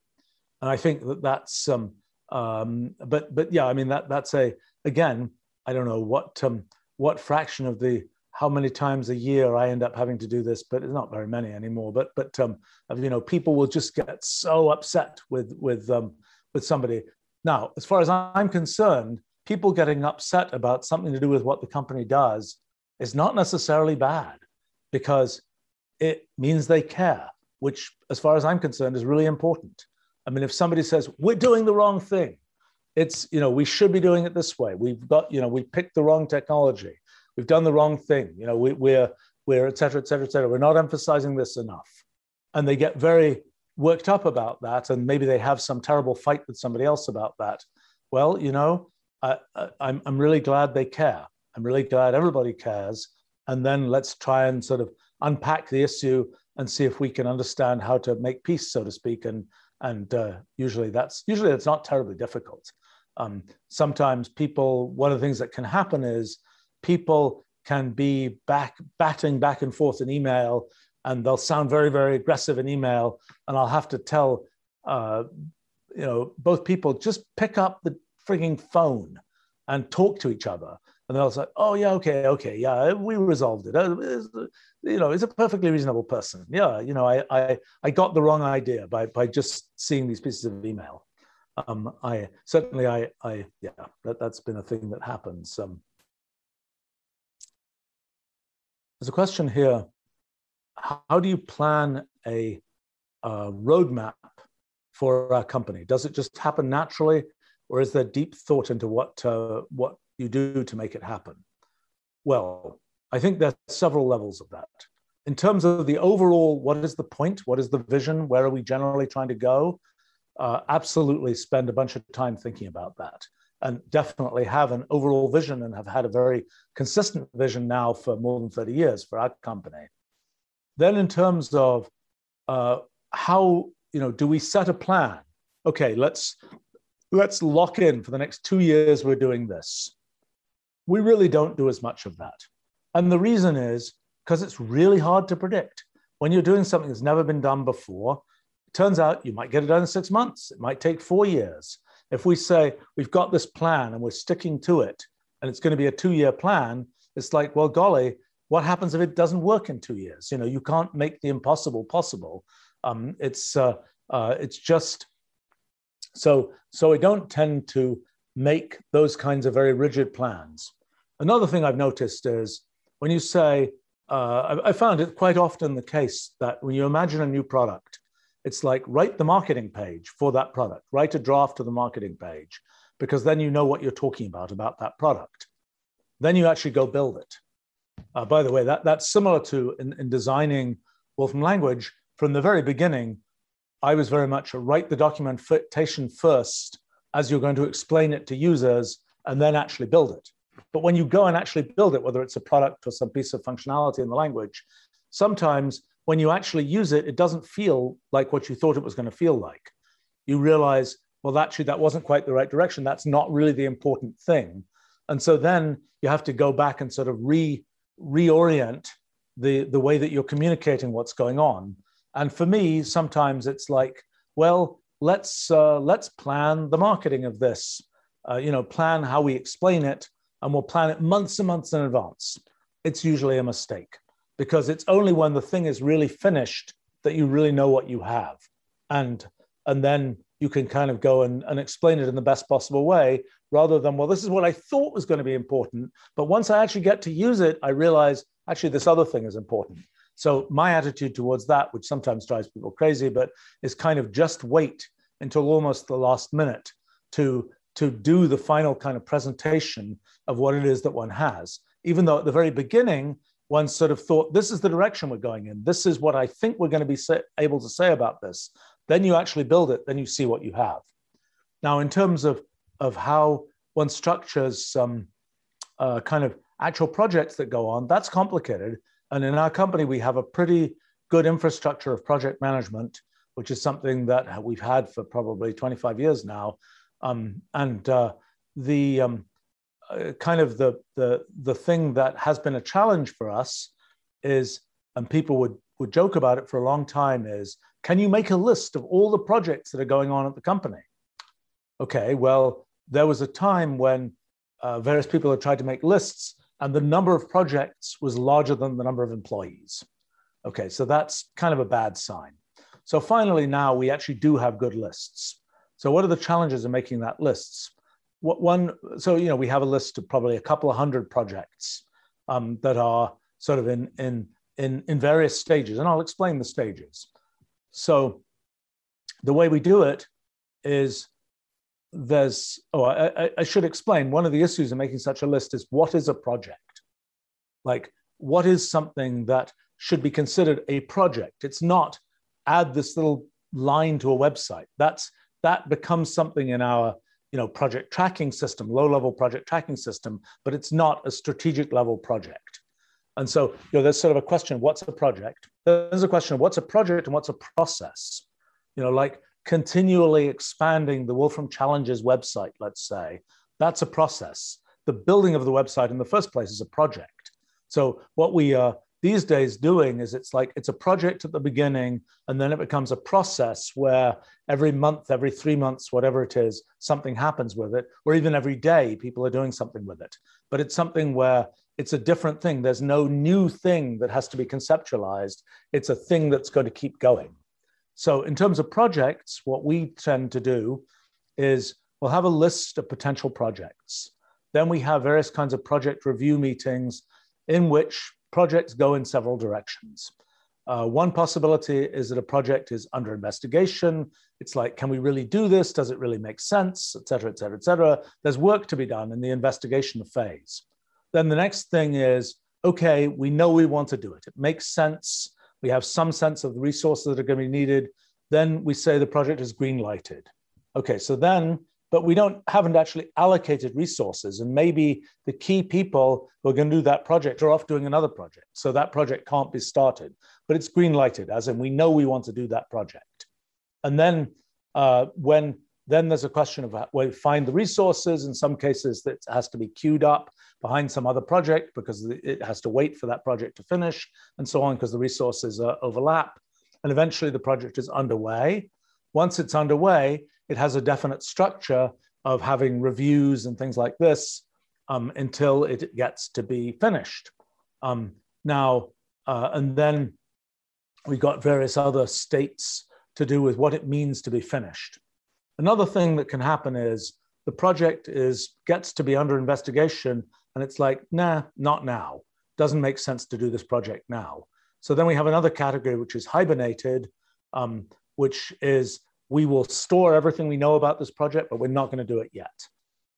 B: And I think that that's, um, um, but, but yeah, I mean, that, that's a, again, I don't know what, um, what fraction of the how many times a year I end up having to do this, but it's not very many anymore. But but um, you know, people will just get so upset with with um, with somebody. Now, as far as I'm concerned, people getting upset about something to do with what the company does is not necessarily bad, because it means they care, which, as far as I'm concerned, is really important. I mean, if somebody says we're doing the wrong thing, it's you know we should be doing it this way. We've got you know we picked the wrong technology we've done the wrong thing. You know, we, we're, we're, et cetera, et cetera, et cetera. We're not emphasizing this enough. And they get very worked up about that. And maybe they have some terrible fight with somebody else about that. Well, you know, I, I, I'm, I'm really glad they care. I'm really glad everybody cares. And then let's try and sort of unpack the issue and see if we can understand how to make peace, so to speak. And, and uh, usually that's usually it's not terribly difficult. Um, sometimes people, one of the things that can happen is people can be back batting back and forth in email and they'll sound very very aggressive in email and i'll have to tell uh, you know both people just pick up the frigging phone and talk to each other and they'll say oh yeah okay okay yeah we resolved it uh, you know he's a perfectly reasonable person yeah you know i i, I got the wrong idea by by just seeing these pieces of email um, i certainly i i yeah that, that's been a thing that happens um, There's a question here. How do you plan a, a roadmap for a company? Does it just happen naturally, or is there deep thought into what, uh, what you do to make it happen? Well, I think there's several levels of that. In terms of the overall, what is the point? What is the vision? Where are we generally trying to go? Uh, absolutely spend a bunch of time thinking about that and definitely have an overall vision and have had a very consistent vision now for more than 30 years for our company. Then, in terms of uh, how you know, do we set a plan? Okay, let's let's lock in for the next two years. We're doing this. We really don't do as much of that, and the reason is because it's really hard to predict. When you're doing something that's never been done before, it turns out you might get it done in six months. It might take four years. If we say we've got this plan and we're sticking to it, and it's going to be a two-year plan, it's like, well, golly, what happens if it doesn't work in two years? You know, you can't make the impossible possible. Um, it's uh, uh, it's just so so. we don't tend to make those kinds of very rigid plans. Another thing I've noticed is when you say, uh, I, I found it quite often the case that when you imagine a new product, it's like write the marketing page for that product, write a draft of the marketing page, because then you know what you're talking about about that product. Then you actually go build it. Uh, by the way, that, that's similar to in, in designing Wolfram language. From the very beginning, I was very much a write the documentation first as you're going to explain it to users and then actually build it. But when you go and actually build it, whether it's a product or some piece of functionality in the language, sometimes when you actually use it, it doesn't feel like what you thought it was going to feel like. You realize, well, actually, that wasn't quite the right direction. That's not really the important thing. And so then you have to go back and sort of re reorient the, the way that you're communicating what's going on. And for me, sometimes it's like, well, let's uh, let's plan the marketing of this. Uh, you know, plan how we explain it, and we'll plan it months and months in advance. It's usually a mistake because it's only when the thing is really finished that you really know what you have and and then you can kind of go and, and explain it in the best possible way rather than well this is what i thought was going to be important but once i actually get to use it i realize actually this other thing is important so my attitude towards that which sometimes drives people crazy but is kind of just wait until almost the last minute to to do the final kind of presentation of what it is that one has. Even though at the very beginning, one sort of thought, this is the direction we're going in. This is what I think we're going to be able to say about this. Then you actually build it, then you see what you have. Now, in terms of, of how one structures um, uh, kind of actual projects that go on, that's complicated. And in our company, we have a pretty good infrastructure of project management, which is something that we've had for probably 25 years now. Um, and uh, the um, uh, kind of the, the, the thing that has been a challenge for us is, and people would, would joke about it for a long time, is can you make a list of all the projects that are going on at the company? Okay, well, there was a time when uh, various people had tried to make lists, and the number of projects was larger than the number of employees. Okay, so that's kind of a bad sign. So finally, now we actually do have good lists. So what are the challenges in making that lists? What one, so you know, we have a list of probably a couple of hundred projects um, that are sort of in in in in various stages, and I'll explain the stages. So the way we do it is there's oh I, I should explain one of the issues in making such a list is what is a project like what is something that should be considered a project it's not add this little line to a website. That's that becomes something in our you know project tracking system low level project tracking system but it's not a strategic level project. And so you know there's sort of a question what's a project? There's a question what's a project and what's a process? You know like continually expanding the wolfram challenges website let's say that's a process. The building of the website in the first place is a project. So what we are these days doing is it's like it's a project at the beginning and then it becomes a process where every month every three months whatever it is something happens with it or even every day people are doing something with it. But it's something where it's a different thing. There's no new thing that has to be conceptualized. It's a thing that's going to keep going. So in terms of projects what we tend to do is we'll have a list of potential projects. Then we have various kinds of project review meetings in which projects go in several directions. Uh, one possibility is that a project is under investigation. It's like, can we really do this? Does it really make sense? Et cetera, et cetera, et cetera. There's work to be done in the investigation phase. Then the next thing is, okay, we know we want to do it. It makes sense. We have some sense of the resources that are going to be needed. Then we say the project is green lighted. Okay, so then but we don't haven't actually allocated resources. And maybe the key people who are going to do that project are off doing another project. So that project can't be started but it's green lighted as in we know we want to do that project. And then uh, when then there's a question of where we find the resources. In some cases that has to be queued up behind some other project because it has to wait for that project to finish and so on because the resources uh, overlap. And eventually the project is underway. Once it's underway it has a definite structure of having reviews and things like this um, until it gets to be finished. Um, now, uh, and then we got various other states to do with what it means to be finished. Another thing that can happen is the project is gets to be under investigation and it's like, nah, not now. Doesn't make sense to do this project now. So then we have another category which is hibernated, um, which is we will store everything we know about this project, but we're not going to do it yet.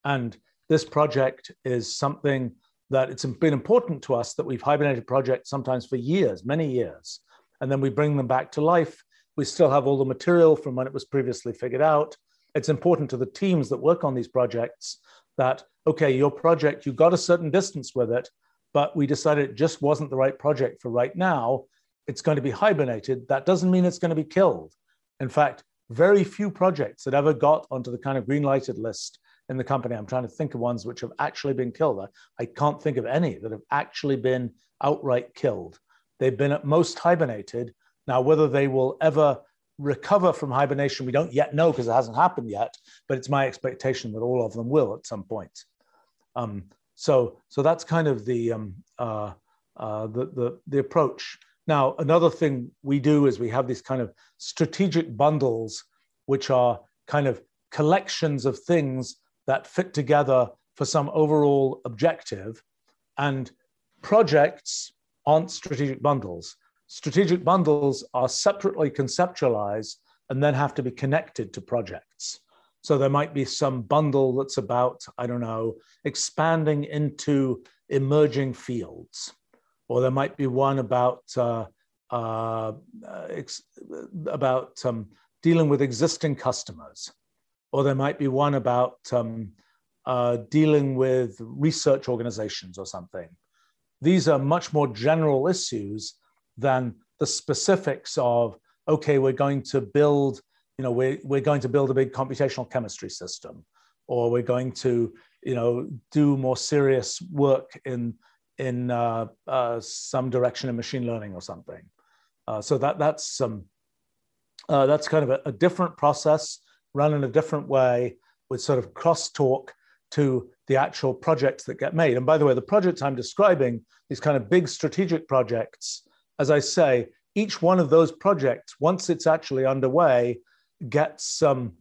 B: And this project is something that it's been important to us that we've hibernated projects sometimes for years, many years, and then we bring them back to life. We still have all the material from when it was previously figured out. It's important to the teams that work on these projects that, okay, your project, you got a certain distance with it, but we decided it just wasn't the right project for right now. It's going to be hibernated. That doesn't mean it's going to be killed. In fact, very few projects that ever got onto the kind of green lighted list in the company. I'm trying to think of ones which have actually been killed. I can't think of any that have actually been outright killed. They've been at most hibernated. Now, whether they will ever recover from hibernation, we don't yet know because it hasn't happened yet, but it's my expectation that all of them will at some point. Um, so, so that's kind of the, um, uh, uh, the, the, the approach. Now, another thing we do is we have these kind of strategic bundles, which are kind of collections of things that fit together for some overall objective. And projects aren't strategic bundles. Strategic bundles are separately conceptualized and then have to be connected to projects. So there might be some bundle that's about, I don't know, expanding into emerging fields. Or there might be one about, uh, uh, ex- about um, dealing with existing customers. Or there might be one about um, uh, dealing with research organizations or something. These are much more general issues than the specifics of, okay, we're going to build you know, we're, we're going to build a big computational chemistry system, or we're going to, you know, do more serious work in, in uh, uh, some direction in machine learning or something. Uh, so that, that's, um, uh, that's kind of a, a, different process run in a different way with sort of crosstalk to the actual projects that get made. And by the way, the projects I'm describing, these kind of big strategic projects, as I say, each one of those projects, once it's actually underway, gets some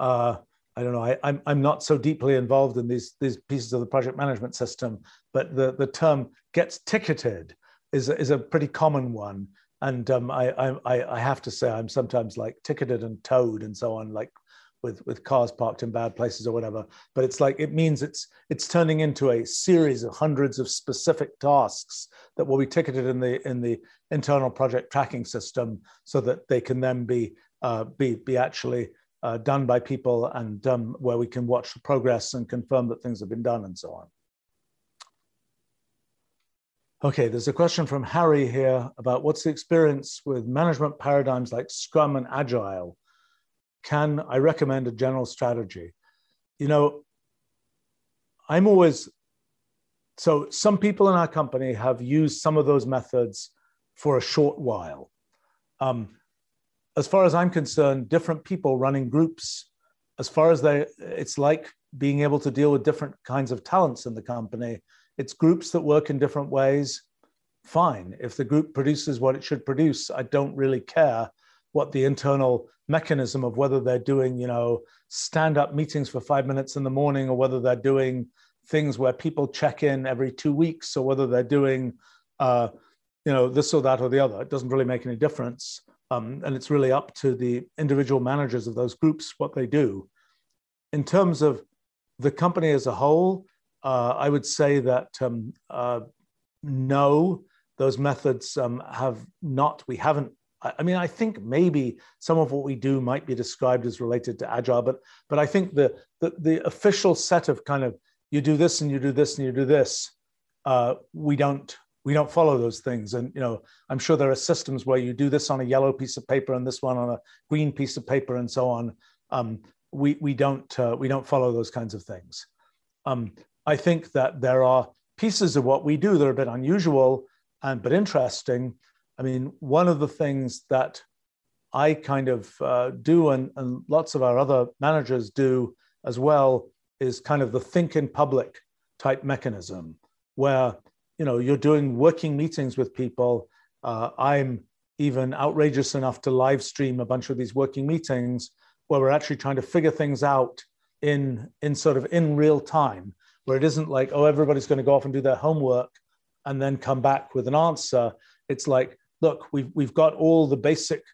B: uh, I don't know. I, am I'm, I'm not so deeply involved in these these pieces of the project management system, but the, the term gets ticketed is is a pretty common one. And um, I, I I have to say I'm sometimes like ticketed and towed and so on, like with with cars parked in bad places or whatever. But it's like it means it's it's turning into a series of hundreds of specific tasks that will be ticketed in the in the internal project tracking system, so that they can then be uh, be, be actually uh, done by people and um, where we can watch the progress and confirm that things have been done and so on. Okay, there's a question from Harry here about what's the experience with management paradigms like Scrum and Agile? Can I recommend a general strategy? You know, I'm always, so some people in our company have used some of those methods for a short while. Um, as far as I'm concerned, different people running groups, as far as they, it's like being able to deal with different kinds of talents in the company. It's groups that work in different ways. Fine. If the group produces what it should produce, I don't really care what the internal mechanism of whether they're doing, you know, stand up meetings for five minutes in the morning or whether they're doing things where people check in every two weeks or whether they're doing, uh, you know, this or that or the other. It doesn't really make any difference. Um, and it's really up to the individual managers of those groups what they do. In terms of the company as a whole, uh, I would say that um, uh, no, those methods um, have not, we haven't. I mean, I think maybe some of what we do might be described as related to agile, but but I think the the, the official set of kind of you do this and you do this and you do this, uh, we don't we don't follow those things. And you know i'm sure there are systems where you do this on a yellow piece of paper and this one on a green piece of paper and so on. Um, we, we don't uh, we don't follow those kinds of things. Um, i think that there are pieces of what we do that are a bit unusual and but interesting. I mean one of the things that i kind of uh, do and, and lots of our other managers do as well is kind of the think in public type mechanism where you know you're doing working meetings with people. Uh, i'm even outrageous enough to live stream a bunch of these working meetings where we're actually trying to figure things out in in sort of in real time where it isn't like oh everybody's going to go off and do their homework and then come back with an answer. It's like look we've we've got all the basic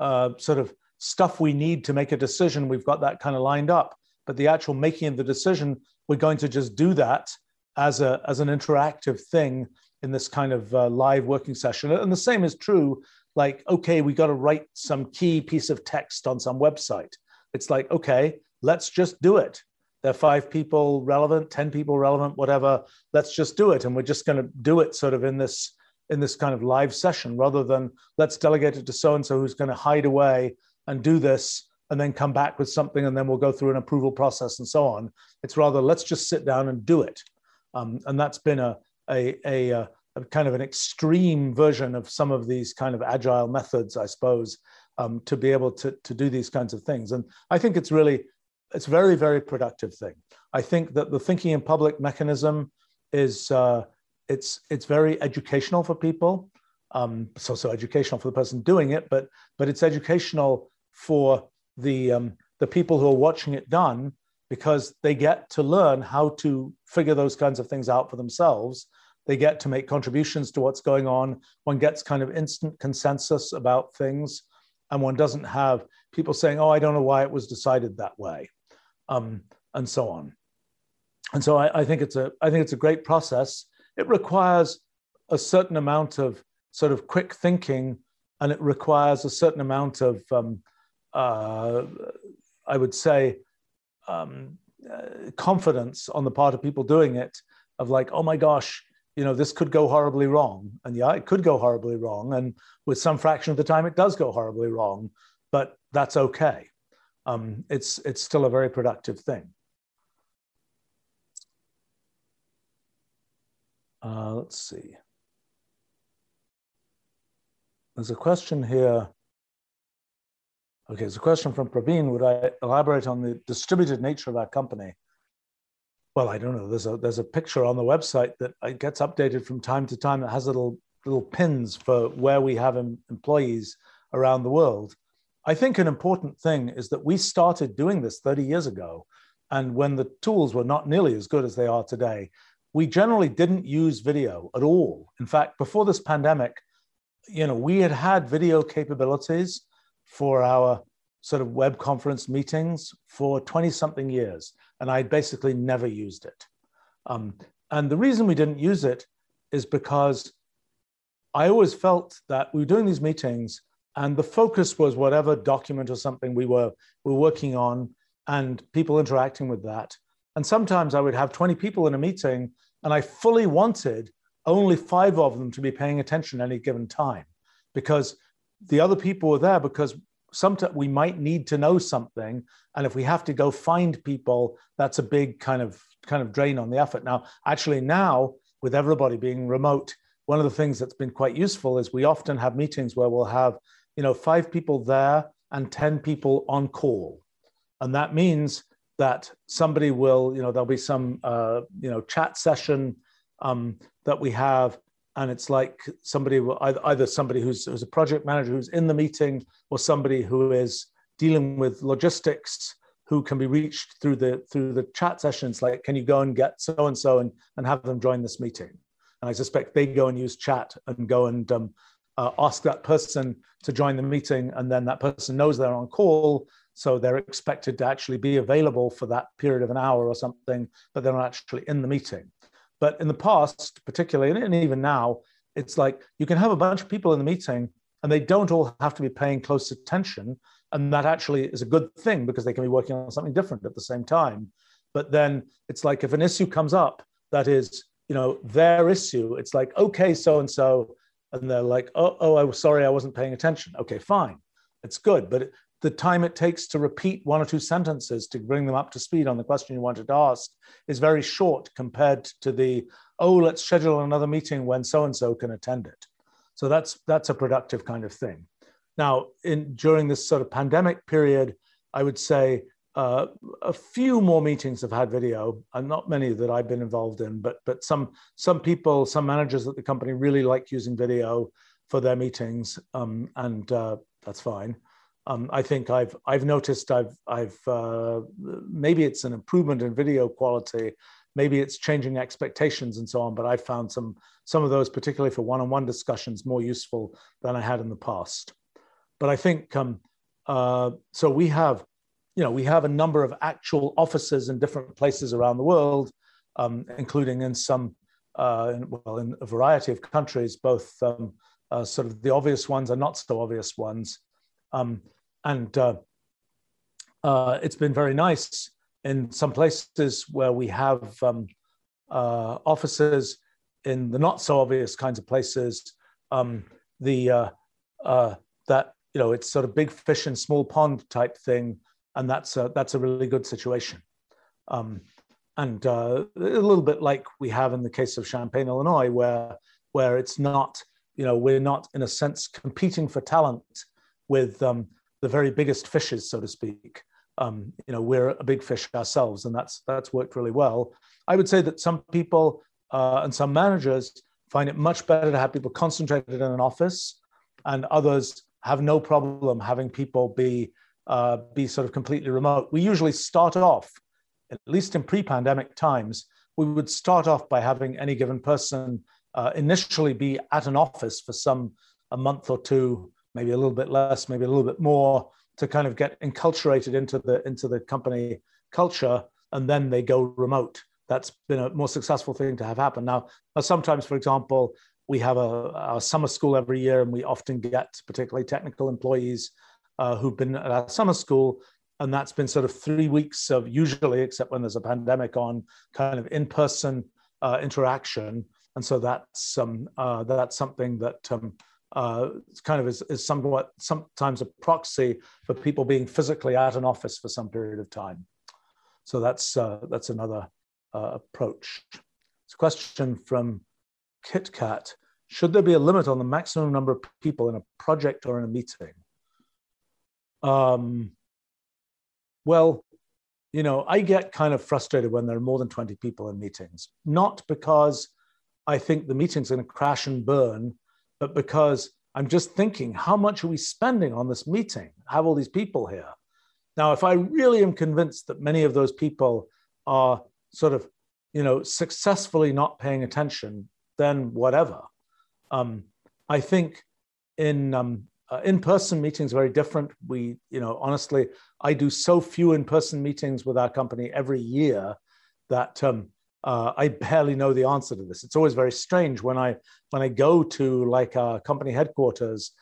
B: uh, sort of stuff we need to make a decision. We've got that kind of lined up. But the actual making of the decision we're going to just do that as, a, as an interactive thing in this kind of uh, live working session. And the same is true, like, okay, we got to write some key piece of text on some website. It's like, okay, let's just do it. There are five people relevant, 10 people relevant, whatever. Let's just do it. And we're just going to do it sort of in this in this kind of live session rather than let's delegate it to so and so who's going to hide away and do this and then come back with something and then we'll go through an approval process and so on. It's rather let's just sit down and do it. Um, and that's been a, a, a, a, kind of an extreme version of some of these kind of agile methods, I suppose, um, to be able to, to do these kinds of things. And I think it's really, it's very, very productive thing. I think that the thinking in public mechanism is, uh, it's, it's very educational for people. Um, it's also educational for the person doing it, but, but it's educational for the, um, the people who are watching it done because they get to learn how to figure those kinds of things out for themselves. They get to make contributions to what's going on. One gets kind of instant consensus about things, and one doesn't have people saying, Oh, I don't know why it was decided that way. um, and so on. And so I, I think it's a I think it's a great process. It requires a certain amount of sort of quick thinking, and it requires a certain amount of um, uh, I would say um, uh, confidence on the part of people doing it of like, oh my gosh, you know, this could go horribly wrong. And yeah, it could go horribly wrong. And with some fraction of the time, it does go horribly wrong, but that's okay. Um, it's, it's still a very productive thing. Uh, let's see. There's a question here. Okay, it's a question from Praveen. Would I elaborate on the distributed nature of our company? Well, I don't know. There's a there's a picture on the website that uh, gets updated from time to time that has little little pins for where we have em- employees around the world. I think an important thing is that we started doing this 30 years ago, and when the tools were not nearly as good as they are today, we generally didn't use video at all. In fact, before this pandemic, you know, we had had video capabilities for our sort of web conference meetings for 20 something years, and I'd basically never used it. Um, and the reason we didn't use it is because I always felt that we were doing these meetings and the focus was whatever document or something we were, we were working on and people interacting with that. And sometimes I would have 20 people in a meeting and I fully wanted only five of them to be paying attention at any given time because the other people are there because sometimes we might need to know something. And if we have to go find people that's a big kind of kind of drain on the effort. Now actually now with everybody being remote one of the things that's been quite useful is we often have meetings where we'll have you know five people there and 10 people on call. And that means that somebody will you know there'll be some uh, you know chat session um, that we have and it's like somebody either somebody who's, who's a project manager who's in the meeting or somebody who is dealing with logistics who can be reached through the through the chat sessions like can you go and get so and so and and have them join this meeting? And i suspect they go and use chat and go and um, uh, ask that person to join the meeting and then that person knows they're on call so they're expected to actually be available for that period of an hour or something but they're not actually in the meeting but in the past, particularly, and even now, it's like you can have a bunch of people in the meeting and they don't all have to be paying close attention. And that actually is a good thing because they can be working on something different at the same time. But then it's like if an issue comes up that is, you know, their issue, it's like, okay, so and so. And they're like, oh, oh, I was sorry, I wasn't paying attention. Okay, fine. It's good. But the time it takes to repeat one or two sentences to bring them up to speed on the question you wanted to ask is very short compared to the oh let's schedule another meeting when so and so can attend it. So that's that's a productive kind of thing. Now in during this sort of pandemic period i would say uh, a few more meetings have had video and not many that i've been involved in but but some some people some managers at the company really like using video for their meetings um, and uh, that's fine um, I think I've I've noticed I've I've uh, maybe it's an improvement in video quality, maybe it's changing expectations and so on. But I've found some some of those, particularly for one-on-one discussions, more useful than I had in the past. But I think um, uh, so. We have, you know, we have a number of actual offices in different places around the world, um, including in some, uh, in, well, in a variety of countries, both um, uh, sort of the obvious ones and not so obvious ones. Um, and uh, uh, it's been very nice in some places where we have um, uh, offices in the not so obvious kinds of places. Um, the uh, uh, that you know it's sort of big fish in small pond type thing, and that's a, that's a really good situation. Um, and uh, a little bit like we have in the case of Champaign, Illinois, where where it's not you know we're not in a sense competing for talent with um, the very biggest fishes, so to speak. Um, you know, we're a big fish ourselves, and that's that's worked really well. I would say that some people uh, and some managers find it much better to have people concentrated in an office, and others have no problem having people be uh, be sort of completely remote. We usually start off, at least in pre-pandemic times, we would start off by having any given person uh, initially be at an office for some a month or two maybe a little bit less, maybe a little bit more, to kind of get enculturated into the into the company culture, and then they go remote. That's been a more successful thing to have happen. Now, sometimes, for example, we have a, summer school every year, and we often get particularly technical employees uh, who've been at our summer school, and that's been sort of three weeks of usually, except when there's a pandemic on, kind of in-person uh, interaction, and so that's um, uh, that's something that um, uh, kind of is, is somewhat sometimes a proxy for people being physically at an office for some period of time. So that's uh, that's another uh, approach. It's a question from KitKat. Should there be a limit on the maximum number of people in a project or in a meeting? Um, well, you know, I get kind of frustrated when there are more than 20 people in meetings, not because I think the meeting's going to crash and burn, but because I'm just thinking, how much are we spending on this meeting? Have all these people here? Now, if I really am convinced that many of those people are sort of, you know, successfully not paying attention, then whatever. Um, I think in um, uh, in-person meetings very different. We, you know, honestly, I do so few in-person meetings with our company every year that um, uh, I barely know the answer to this. It's always very strange when I when I go to like our company headquarters.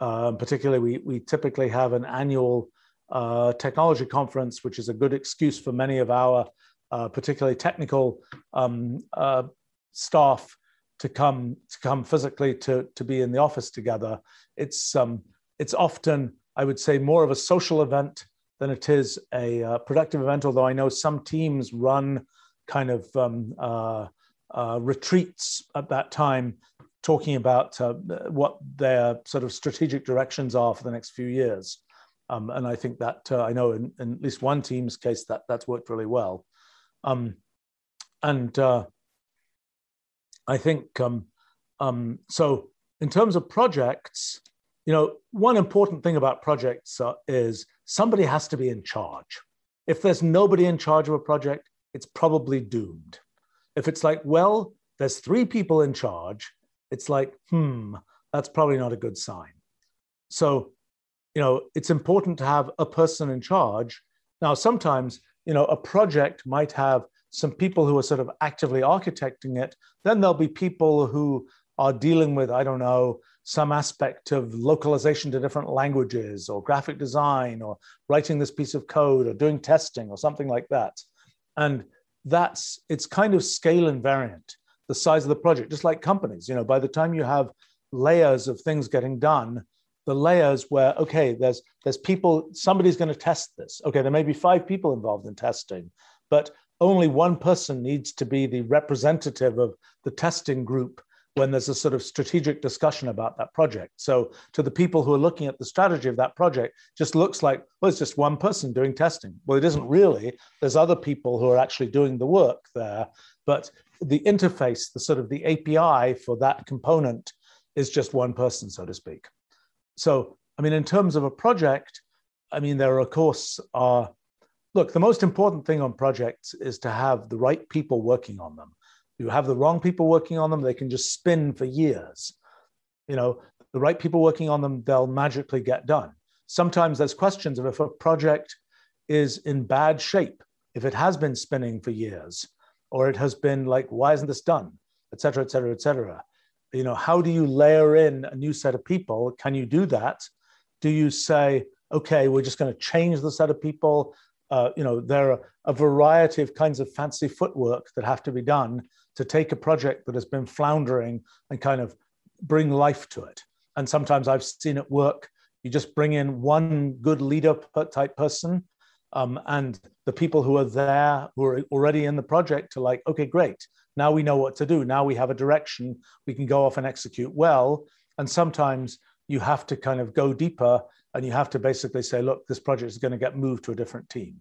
B: Uh, particularly, we we typically have an annual uh, technology conference, which is a good excuse for many of our uh, particularly technical um, uh, staff to come to come physically to to be in the office together. It's um, it's often I would say more of a social event than it is a uh, productive event. Although I know some teams run kind of um, uh, uh, retreats at that time, talking about uh, what their sort of strategic directions are for the next few years. Um, and I think that uh, I know in, in, at least one team's case that that's worked really well. Um, and uh, I think um, um, so. In terms of projects, you know, one important thing about projects uh, is somebody has to be in charge. If there's nobody in charge of a project, it's probably doomed. If it's like, well, there's three people in charge, it's like, hmm, that's probably not a good sign. So, you know, it's important to have a person in charge. Now, sometimes, you know, a project might have some people who are sort of actively architecting it. Then there'll be people who are dealing with, I don't know, some aspect of localization to different languages or graphic design or writing this piece of code or doing testing or something like that. And that's, it's kind of scale invariant, the size of the project, just like companies. You know, by the time you have layers of things getting done, the layers where okay there's there's people somebody's going to test this okay there may be five people involved in testing but only one person needs to be the representative of the testing group when there's a sort of strategic discussion about that project. So to the people who are looking at the strategy of that project, just looks like, well, it's just one person doing testing. Well, it isn't really. There's other people who are actually doing the work there. But the interface, the sort of the API for that component is just one person, so to speak. So, I mean, in terms of a project, I mean, there are, of course, are look, the most important thing on projects is to have the right people working on them. You have the wrong people working on them, they can just spin for years. You know, the right people working on them, they'll magically get done. Sometimes there's questions of if a project is in bad shape, if it has been spinning for years, or it has been like, why isn't this done? Et cetera, et cetera, et cetera. You know, how do you layer in a new set of people? Can you do that? Do you say, okay, we're just going to change the set of people uh, you know, there are a variety of kinds of fancy footwork that have to be done to take a project that has been floundering and kind of bring life to it. And sometimes I've seen it work. You just bring in one good leader type person, um, and the people who are there, who are already in the project, are like, okay, great. Now we know what to do. Now we have a direction. We can go off and execute well. And sometimes you have to kind of go deeper and you have to basically say, look, this project is going to get moved to a different team.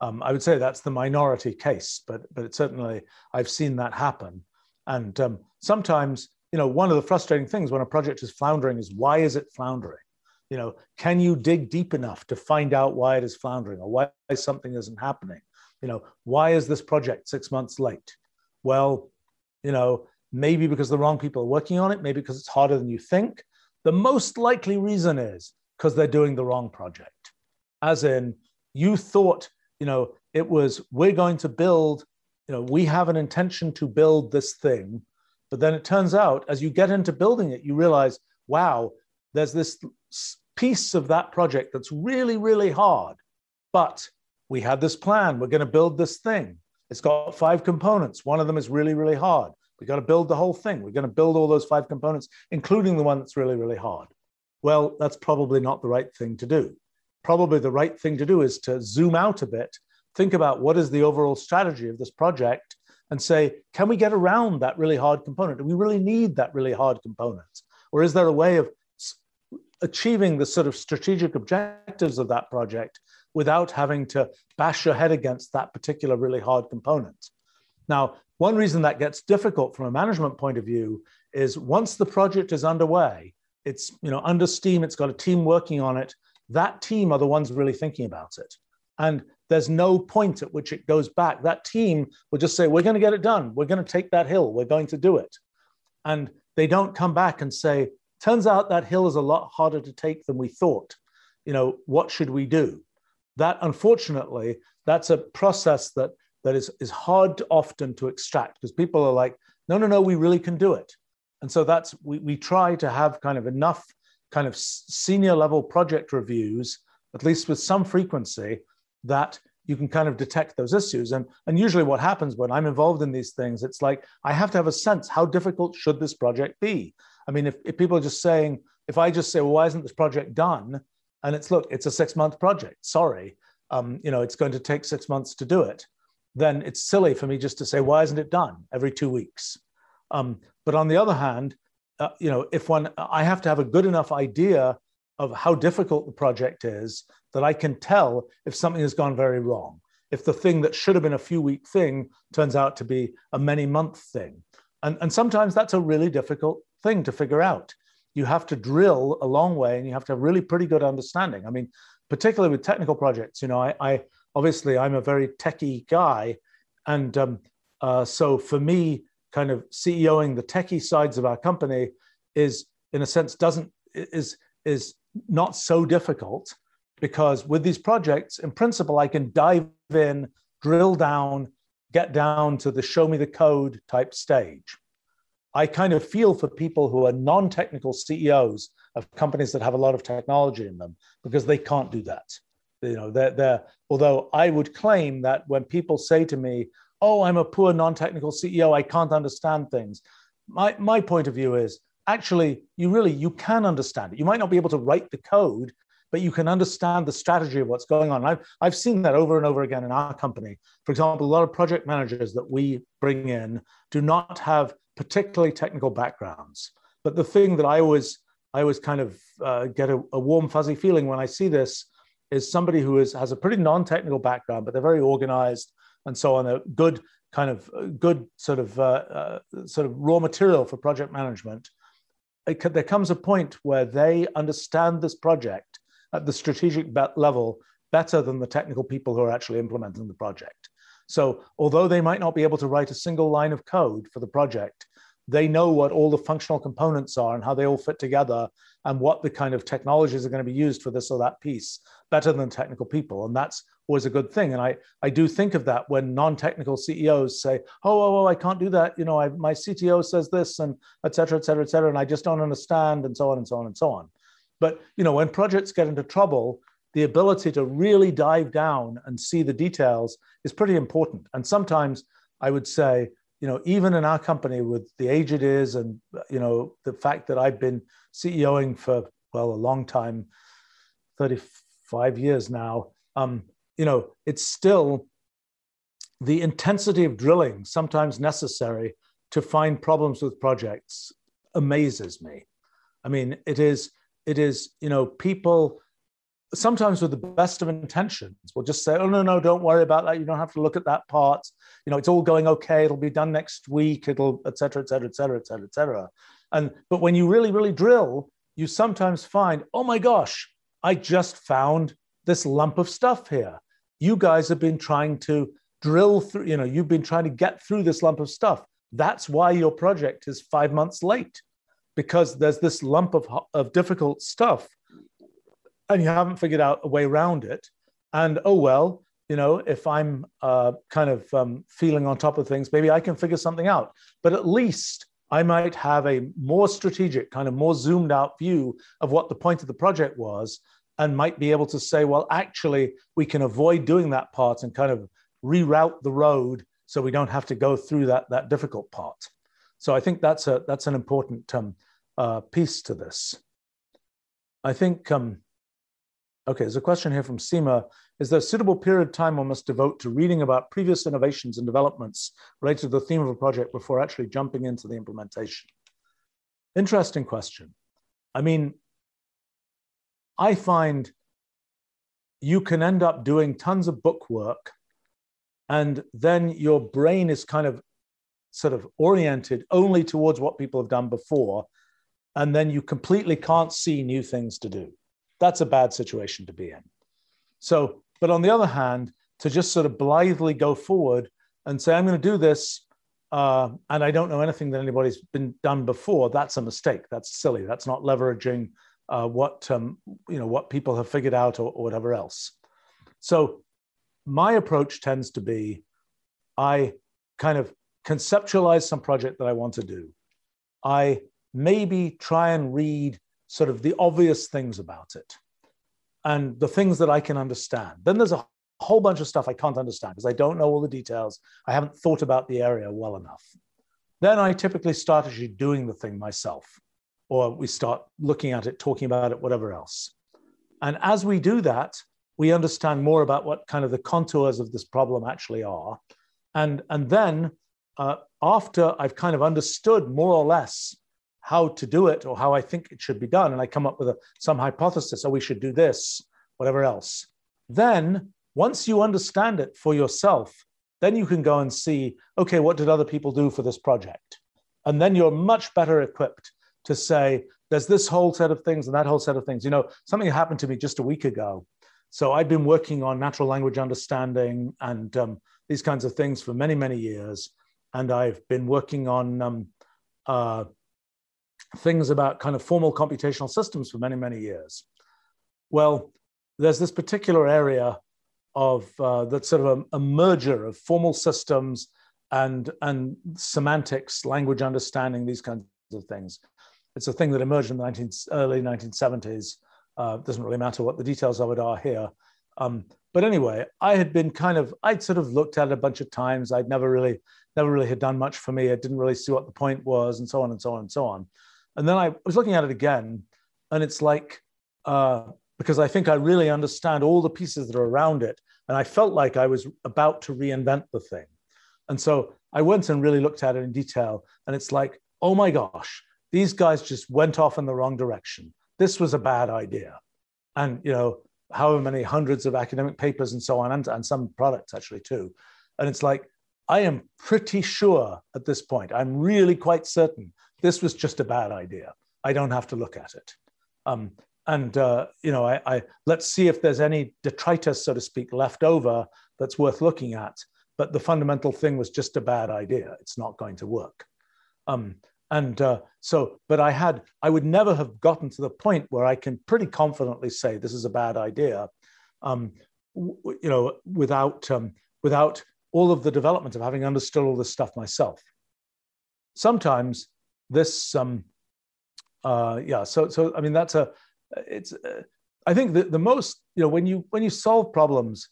B: Um, I would say that's the minority case, but but certainly I've seen that happen. And um, sometimes, you know, one of the frustrating things when a project is floundering is why is it floundering? You know, can you dig deep enough to find out why it is floundering or why something isn't happening? You know, why is this project six months late? Well, you know, maybe because the wrong people are working on it, maybe because it's harder than you think. The most likely reason is because they're doing the wrong project. as in you thought, you know, it was we're going to build, you know, we have an intention to build this thing. But then it turns out as you get into building it, you realize, wow, there's this piece of that project that's really, really hard. But we had this plan. We're going to build this thing. It's got five components. One of them is really, really hard. We've got to build the whole thing. We're going to build all those five components, including the one that's really, really hard. Well, that's probably not the right thing to do. Probably the right thing to do is to zoom out a bit, think about what is the overall strategy of this project, and say, can we get around that really hard component? Do we really need that really hard component? Or is there a way of achieving the sort of strategic objectives of that project without having to bash your head against that particular really hard component? Now, one reason that gets difficult from a management point of view is once the project is underway, it's you know under steam, it's got a team working on it. That team are the ones really thinking about it. And there's no point at which it goes back. That team will just say, We're going to get it done. We're going to take that hill. We're going to do it. And they don't come back and say, Turns out that hill is a lot harder to take than we thought. You know, what should we do? That, unfortunately, that's a process that that is, is hard often to extract because people are like, no, no, no, we really can do it. And so that's, we, we try to have kind of enough kind of senior level project reviews, at least with some frequency, that you can kind of detect those issues. And, and usually what happens when I'm involved in these things, it's like I have to have a sense how difficult should this project be? I mean, if, if people are just saying, if I just say, well, why isn't this project done? And it's look, it's a six month project. Sorry, um, you know, it's going to take six months to do it then it's silly for me just to say, why isn't it done every two weeks? Um, but on the other hand, uh, you know, if one, I have to have a good enough idea of how difficult the project is that I can tell if something has gone very wrong. If the thing that should have been a few week thing turns out to be a many month thing. And, and sometimes that's a really difficult thing to figure out. You have to drill a long way and you have to have really pretty good understanding. I mean, particularly with technical projects, you know, I, I obviously I'm a very techie guy, and um, uh, so for me, kind of CEOing the techie sides of our company is, in a sense, doesn't is is not so difficult because with these projects, in principle, I can dive in, drill down, get down to the show me the code type stage. I kind of feel for people who are non technical CEOs of companies that have a lot of technology in them because they can't do that you know they're, they're although i would claim that when people say to me oh i'm a poor non-technical ceo i can't understand things. My, my point of view is actually you really you can understand it. You might not be able to write the code but you can understand the strategy of what's going on. I've, I've seen that over and over again in our company. For example a lot of project managers that we bring in do not have particularly technical backgrounds. But the thing that i always i always kind of uh, get a, a warm fuzzy feeling when i see this is somebody who is, has a pretty non-technical background, but they're very organized and so on. A good kind of good sort of uh, uh, sort of raw material for project management. It, there comes a point where they understand this project at the strategic level better than the technical people who are actually implementing the project. So, although they might not be able to write a single line of code for the project, they know what all the functional components are and how they all fit together and what the kind of technologies are going to be used for this or that piece better than technical people. And that's always a good thing. And i i do think of that when non-technical ceos say oh oh, oh i can't do that. You know I, my cto says this and et cetera et cetera et cetera and i just don't understand and so on and so on and so on. But you know when projects get into trouble the ability to really dive down and see the details is pretty important. And sometimes i would say you know, even in our company with the age it is, and you know, the fact that I've been CEOing for well a long time, thirty-five years now. Um, you know, it's still the intensity of drilling sometimes necessary to find problems with projects amazes me. I mean, it is it is you know people sometimes with the best of intentions we'll just say oh no no don't worry about that. You don't have to look at that part. You know it's all going okay. It'll be done next week. It'll et cetera et cetera et cetera et cetera et cetera. And but when you really really drill you sometimes find oh my gosh i just found this lump of stuff here. You guys have been trying to drill through you know you've been trying to get through this lump of stuff. That's why your project is five months late because there's this lump of, of difficult stuff and you haven't figured out a way around it. And oh well, you know, if I'm uh, kind of um, feeling on top of things, maybe I can figure something out. But at least I might have a more strategic, kind of more zoomed out view of what the point of the project was, and might be able to say, well, actually, we can avoid doing that part and kind of reroute the road so we don't have to go through that, that difficult part. So I think that's, a, that's an important um, uh, piece to this. I think, um, okay, there's a question here from Seema. Is there a suitable period of time one must devote to reading about previous innovations and developments related to the theme of a project before actually jumping into the implementation? Interesting question. I mean, I find you can end up doing tons of book work and then your brain is kind of sort of oriented only towards what people have done before and then you completely can't see new things to do that's a bad situation to be in. So but on the other hand to just sort of blithely go forward and say i'm going to do this uh, and i don't know anything that anybody's been done before that's a mistake. That's silly. That's not leveraging uh, what um, you know what people have figured out or, or whatever else. So my approach tends to be I kind of conceptualize some project that I want to do. I maybe try and read sort of the obvious things about it and the things that I can understand. Then there's a whole bunch of stuff I can't understand because I don't know all the details. I haven't thought about the area well enough. Then I typically start actually doing the thing myself, or we start looking at it, talking about it, whatever else. And as we do that, we understand more about what kind of the contours of this problem actually are. And, and then uh, after I've kind of understood more or less how to do it or how I think it should be done, and I come up with a, some hypothesis, oh, we should do this, whatever else. Then once you understand it for yourself, then you can go and see, okay, what did other people do for this project? And then you're much better equipped to say, there's this whole set of things and that whole set of things. You know, something happened to me just a week ago so I've been working on natural language understanding and um, these kinds of things for many, many years. And I've been working on um, uh, things about kind of formal computational systems for many, many years. Well, there's this particular area of uh, sort of a, a, merger of formal systems and and semantics, language understanding, these kinds of things. It's a thing that emerged in the 19, early 1970s uh, doesn't really matter what the details of it are here. Um, but anyway, I had been kind of, I'd sort of looked at it a bunch of times. I'd never really, never really had done much for me. I didn't really see what the point was and so on and so on and so on. And then I was looking at it again and it's like, uh, because I think I really understand all the pieces that are around it. And I felt like I was about to reinvent the thing. And so I went and really looked at it in detail. And it's like, oh my gosh, these guys just went off in the wrong direction this was a bad idea. And, you know, however many hundreds of academic papers and so on, and, and some products actually too. And it's like, I am pretty sure at this point, I'm really quite certain this was just a bad idea. I don't have to look at it. Um, and uh, you know, I, I, let's see if there's any detritus, so to speak, left over that's worth looking at. But the fundamental thing was just a bad idea. It's not going to work. Um, and uh, so but i had i would never have gotten to the point where i can pretty confidently say this is a bad idea um, w- you know without um, without all of the development of having understood all this stuff myself. Sometimes this um, uh, yeah so so i mean that's a it's uh, i think that the most you know when you when you solve problems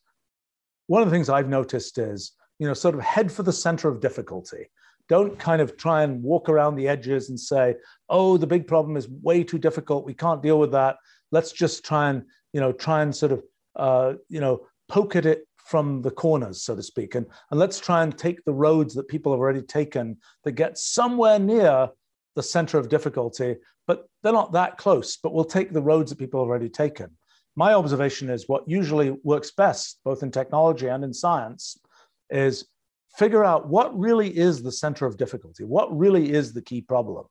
B: one of the things i've noticed is you know sort of head for the center of difficulty don't kind of try and walk around the edges and say, oh, the big problem is way too difficult. We can't deal with that. Let's just try and, you know, try and sort of, uh, you know, poke at it from the corners, so to speak. And, and let's try and take the roads that people have already taken that get somewhere near the center of difficulty, but they're not that close, but we'll take the roads that people have already taken. My observation is what usually works best, both in technology and in science, is figure out what really is the center of difficulty, what really is the key problem,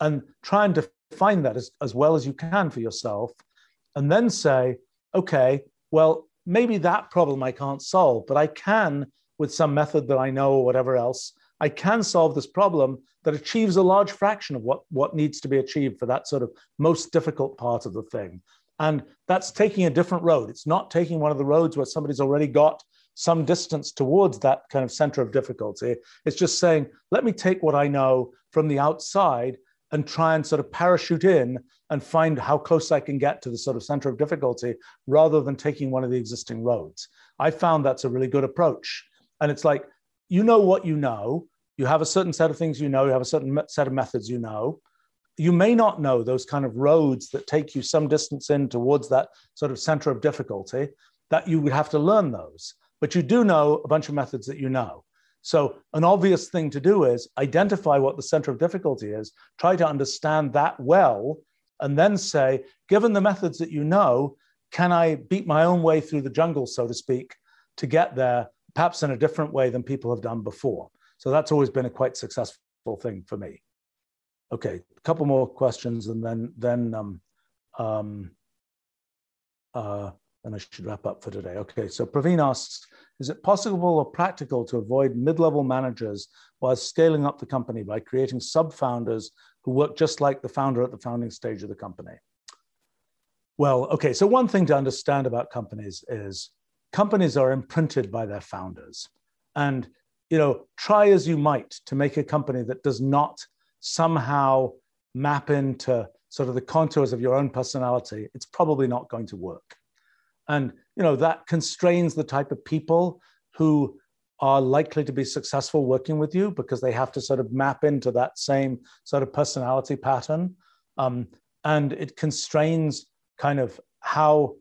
B: and try and define that as, as well as you can for yourself. And then say, okay, well, maybe that problem I can't solve, but I can, with some method that I know or whatever else, I can solve this problem that achieves a large fraction of what, what needs to be achieved for that sort of most difficult part of the thing. And that's taking a different road. It's not taking one of the roads where somebody's already got some distance towards that kind of center of difficulty. It's just saying, let me take what I know from the outside and try and sort of parachute in and find how close I can get to the sort of center of difficulty rather than taking one of the existing roads. I found that's a really good approach. And it's like, you know what you know, you have a certain set of things you know, you have a certain set of methods you know. You may not know those kind of roads that take you some distance in towards that sort of center of difficulty, that you would have to learn those. But you do know a bunch of methods that you know. So, an obvious thing to do is identify what the center of difficulty is, try to understand that well, and then say, given the methods that you know, can I beat my own way through the jungle, so to speak, to get there, perhaps in a different way than people have done before? So, that's always been a quite successful thing for me. Okay, a couple more questions, and then then um, um, uh, and I should wrap up for today. Okay, so Praveen asks, is it possible or practical to avoid mid-level managers while scaling up the company by creating sub-founders who work just like the founder at the founding stage of the company? Well, okay, so one thing to understand about companies is companies are imprinted by their founders. And, you know, try as you might to make a company that does not somehow map into sort of the contours of your own personality, it's probably not going to work. And you know that constrains the type of people who are likely to be successful working with you because they have to sort of map into that same sort of personality pattern. Um, and it constrains kind of how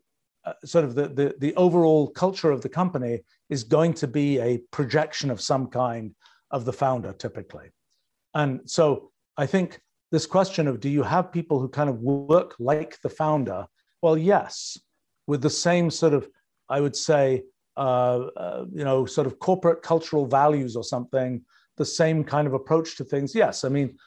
B: uh, sort of the, the, the overall culture of the company is going to be a projection of some kind of the founder typically. And so I think this question of do you have people who kind of work like the founder? Well, yes, with the same sort of, I would say, uh, uh, you know, sort of corporate cultural values or something, the same kind of approach to things. Yes, I mean,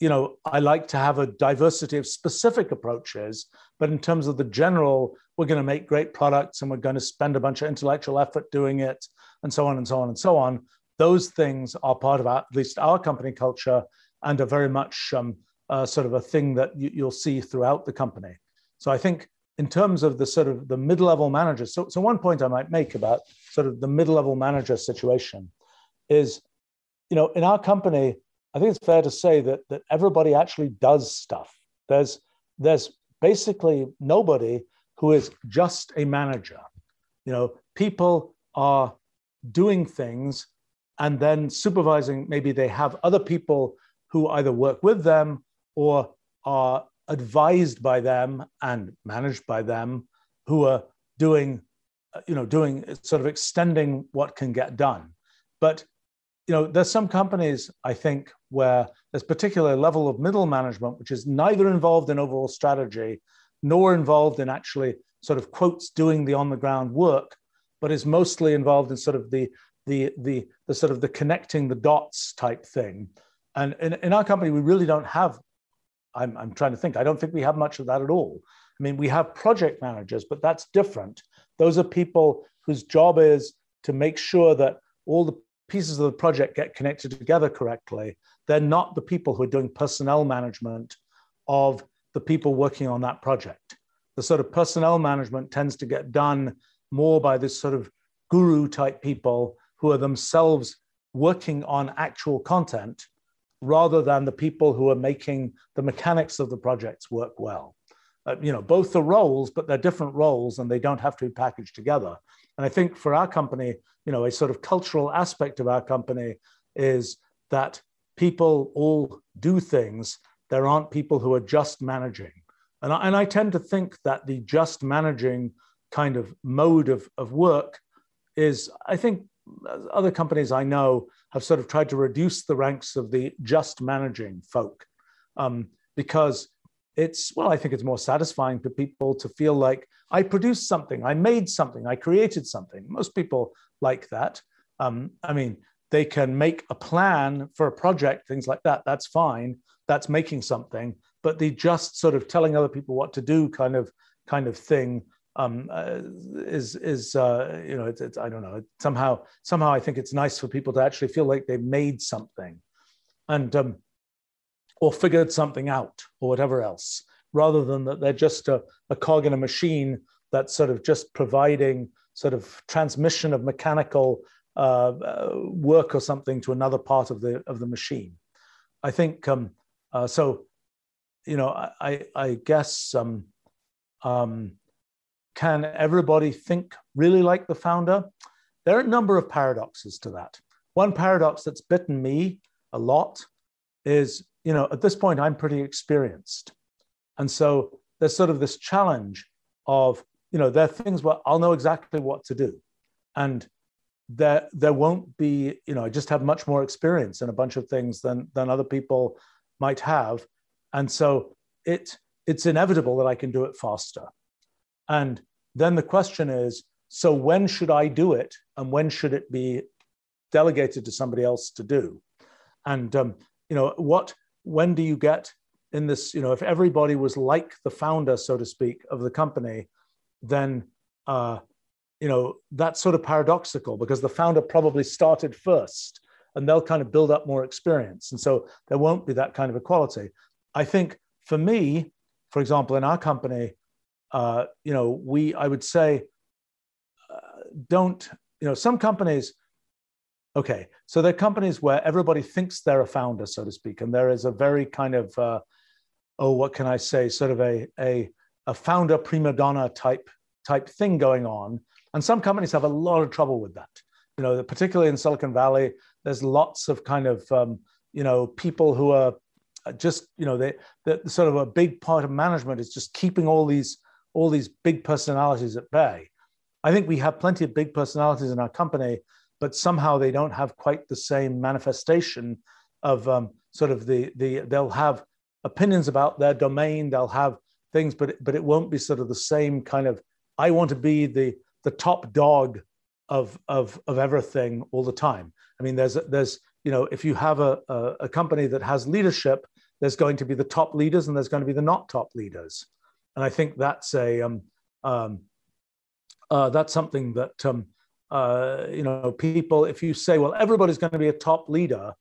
B: you know, I like to have a diversity of specific approaches, but in terms of the general, we're going to make great products and we're going to spend a bunch of intellectual effort doing it, and so on and so on and so on. Those things are part of our, at least our company culture and are very much um, uh, sort of a thing that you, you'll see throughout the company. So I think in terms of the sort of the mid-level managers, so, so one point I might make about sort of the mid-level manager situation is, you know, in our company, I think it's fair to say that that everybody actually does stuff. There's there's basically nobody who is just a manager. You know, people are doing things and then supervising. Maybe they have other people who either work with them or are advised by them and managed by them who are doing uh, you know doing sort of extending what can get done. But you know there's some companies i think where there's particular level of middle management which is neither involved in overall strategy nor involved in actually sort of quotes doing the on the ground work but is mostly involved in sort of the the the, the sort of the connecting the dots type thing. And in, in our company we really don't have I'm, I'm trying to think. I don't think we have much of that at all. I mean, we have project managers, but that's different. Those are people whose job is to make sure that all the pieces of the project get connected together correctly. They're not the people who are doing personnel management of the people working on that project. The sort of personnel management tends to get done more by this sort of guru type people who are themselves working on actual content rather than the people who are making the mechanics of the projects work well. Uh, you know, both the roles, but they're different roles and they don't have to be packaged together. And I think for our company, you know, a sort of cultural aspect of our company is that people all do things. There aren't people who are just managing. And I, and I tend to think that the just managing kind of mode of, of work is, I think, other companies I know have sort of tried to reduce the ranks of the just managing folk um, because it's, well, I think it's more satisfying for people to feel like I produced something, I made something, I created something. Most people like that. Um, I mean, they can make a plan for a project, things like that. That's fine. That's making something. But the just sort of telling other people what to do kind of kind of thing um, uh, is is uh, you know it's, it's, I don't know somehow somehow I think it's nice for people to actually feel like they've made something, and um, or figured something out or whatever else rather than that they're just a, a cog in a machine that's sort of just providing sort of transmission of mechanical uh, uh, work or something to another part of the of the machine. I think um, uh, so. You know, I I guess um, um, can everybody think really like the founder? There are a number of paradoxes to that. One paradox that's bitten me a lot is, you know, at this point I'm pretty experienced, and so there's sort of this challenge of, you know, there are things where I'll know exactly what to do, and there there won't be you know i just have much more experience in a bunch of things than than other people might have and so it it's inevitable that i can do it faster and then the question is so when should i do it and when should it be delegated to somebody else to do and um, you know what when do you get in this you know if everybody was like the founder so to speak of the company then uh, you know, that's sort of paradoxical because the founder probably started first and they'll kind of build up more experience. And so there won't be that kind of equality. I think for me, for example, in our company, uh, you know, we, I would say, uh, don't, you know, some companies, okay, so they're companies where everybody thinks they're a founder, so to speak, and there is a very kind of, uh, oh, what can I say, sort of a, a, a founder prima donna type type thing going on and some companies have a lot of trouble with that. You know, particularly in Silicon Valley, there's lots of kind of, um, you know, people who are just, you know, they, they sort of a big part of management is just keeping all these, all these big personalities at bay. I think we have plenty of big personalities in our company, but somehow they don't have quite the same manifestation of um, sort of the the they'll have opinions about their domain, they'll have things, but but it won't be sort of the same kind of I want to be the the top dog of of of everything all the time. I mean, there's there's you know if you have a, a, a company that has leadership, there's going to be the top leaders and there's going to be the not top leaders, and I think that's a um, um, uh, that's something that um, uh, you know people. If you say, well, everybody's going to be a top leader,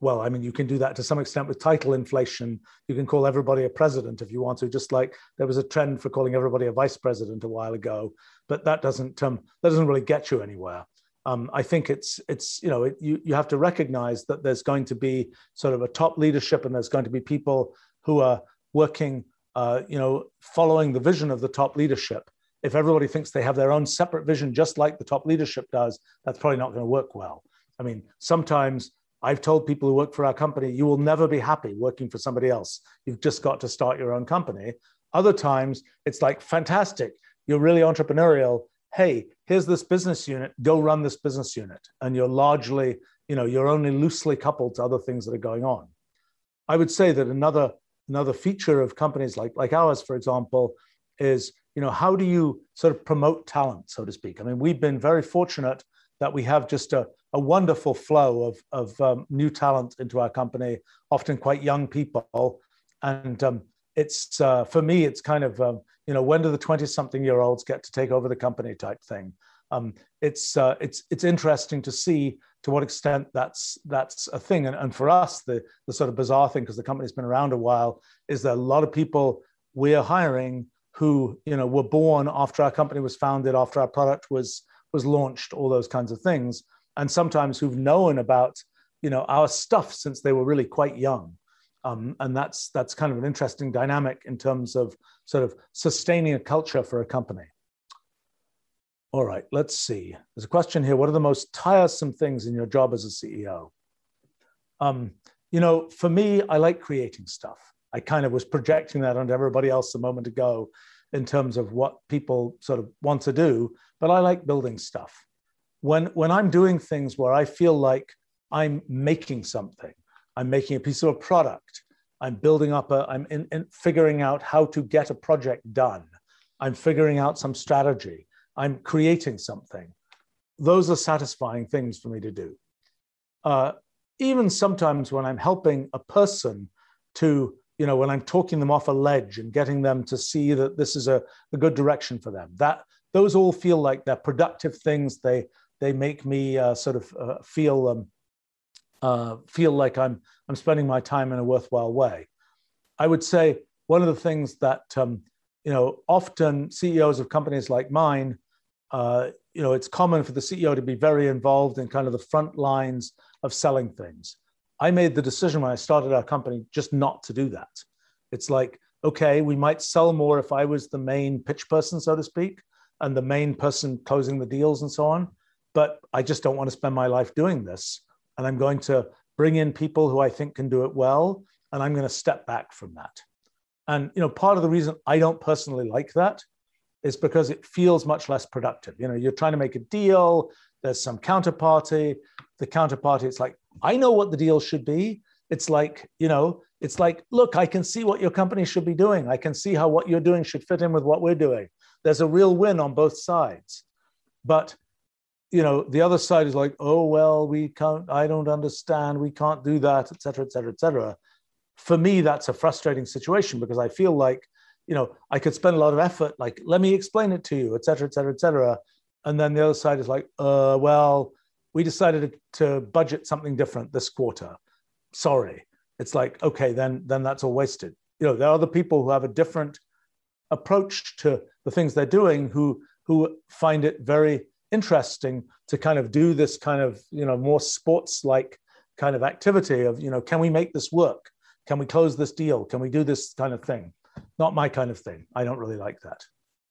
B: well, I mean, you can do that to some extent with title inflation. You can call everybody a president if you want to, just like there was a trend for calling everybody a vice president a while ago. But that doesn't um, that doesn't really get you anywhere. Um, I think it's it's you know it, you you have to recognize that there's going to be sort of a top leadership and there's going to be people who are working uh, you know following the vision of the top leadership. If everybody thinks they have their own separate vision, just like the top leadership does, that's probably not going to work well. I mean, sometimes I've told people who work for our company, you will never be happy working for somebody else. You've just got to start your own company. Other times, it's like, fantastic, you're really entrepreneurial. Hey, here's this business unit, go run this business unit. And you're largely, you know, you're only loosely coupled to other things that are going on. I would say that another, another feature of companies like, like ours, for example, is, you know, how do you sort of promote talent, so to speak? I mean, we've been very fortunate that we have just a, a wonderful flow of, of um, new talent into our company, often quite young people. And um, it's, uh, for me, it's kind of, um, you know, when do the 20 something year olds get to take over the company type thing? Um, it's, uh, it's, it's interesting to see to what extent that's, that's a thing. And, and for us, the, the sort of bizarre thing, because the company's been around a while, is that a lot of people we're hiring who, you know, were born after our company was founded, after our product was, was launched, all those kinds of things. And sometimes who've known about you know our stuff since they were really quite young. Um, and that's that's kind of an interesting dynamic in terms of sort of sustaining a culture for a company all right let's see. There's a question here. What are the most tiresome things in your job as a ceo um, you know for me i like creating stuff. I kind of was projecting that onto everybody else a moment ago in terms of what people sort of want to do but i like building stuff. When when i'm doing things where i feel like i'm making something i'm making a piece of a product i'm building up a i'm in, in figuring out how to get a project done i'm figuring out some strategy i'm creating something. Those are satisfying things for me to do. Uh, even sometimes when i'm helping a person to you know when i'm talking them off a ledge and getting them to see that this is a, a good direction for them that those all feel like they're productive things. They they make me uh, sort of uh, feel um, uh, feel like I'm I'm spending my time in a worthwhile way. I would say one of the things that um, you know often CEOs of companies like mine, uh, you know, it's common for the CEO to be very involved in kind of the front lines of selling things. I made the decision when I started our company just not to do that. It's like, okay, we might sell more if I was the main pitch person, so to speak, and the main person closing the deals and so on. But I just don't want to spend my life doing this. And I'm going to bring in people who I think can do it well, and I'm going to step back from that. And you know, part of the reason I don't personally like that is because it feels much less productive. You know, you're trying to make a deal, there's some counterparty. The counterparty, it's like, I know what the deal should be. It's like, you know, it's like, look, I can see what your company should be doing. I can see how what you're doing should fit in with what we're doing. There's a real win on both sides. But you know, the other side is like, oh well, we can't, I don't understand, we can't do that, et cetera, et cetera, et cetera. For me, that's a frustrating situation because I feel like, you know, I could spend a lot of effort, like, let me explain it to you, et cetera, et cetera, et cetera. And then the other side is like, uh, well, we decided to budget something different this quarter. Sorry. It's like, okay, then then that's all wasted. You know, there are other people who have a different approach to the things they're doing who who find it very interesting to kind of do this kind of, you know, more sports like kind of activity of, you know, can we make this work? Can we close this deal? Can we do this kind of thing? Not my kind of thing. I don't really like that.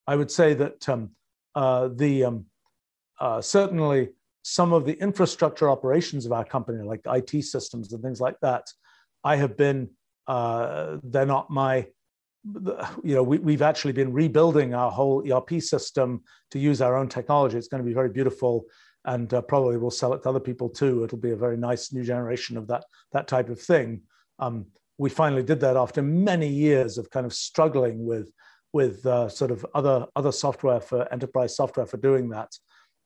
B: I would say that um, uh, the um, uh, certainly some of the infrastructure operations of our company, like IT systems and things like that, I have been. Uh, they're not my. You know, we, we've actually been rebuilding our whole ERP system to use our own technology. It's going to be very beautiful, and uh, probably we'll sell it to other people too. It'll be a very nice new generation of that that type of thing. Um, we finally did that after many years of kind of struggling with with uh, sort of other other software for enterprise software for doing that.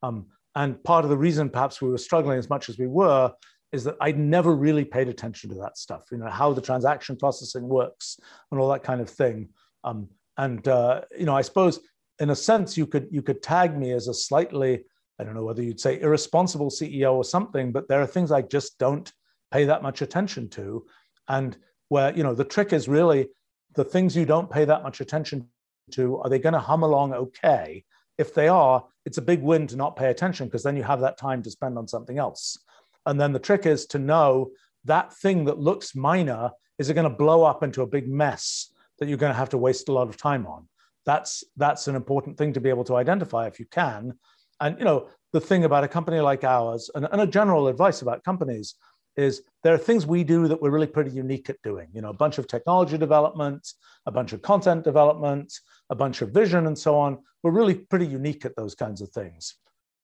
B: Um, and part of the reason perhaps we were struggling as much as we were is that I'd never really paid attention to that stuff, you know, how the transaction processing works and all that kind of thing. Um, and uh, you know, I suppose in a sense you could you could tag me as a slightly, I don't know whether you'd say irresponsible CEO or something, but there are things I just don't pay that much attention to. And where, you know, the trick is really the things you don't pay that much attention to, are they going to hum along okay? If they are, it's a big win to not pay attention because then you have that time to spend on something else. And then the trick is to know that thing that looks minor is it going to blow up into a big mess that you're going to have to waste a lot of time on. That's that's an important thing to be able to identify if you can. And you know the thing about a company like ours, and, and a general advice about companies is there are things we do that we're really pretty unique at doing. You know, a bunch of technology development, a bunch of content development, a bunch of vision, and so on. We're really pretty unique at those kinds of things.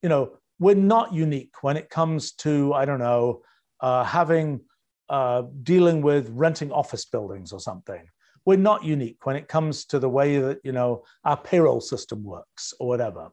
B: You know, we're not unique when it comes to I don't know uh, having uh, dealing with renting office buildings or something. We're not unique when it comes to the way that you know our payroll system works or whatever.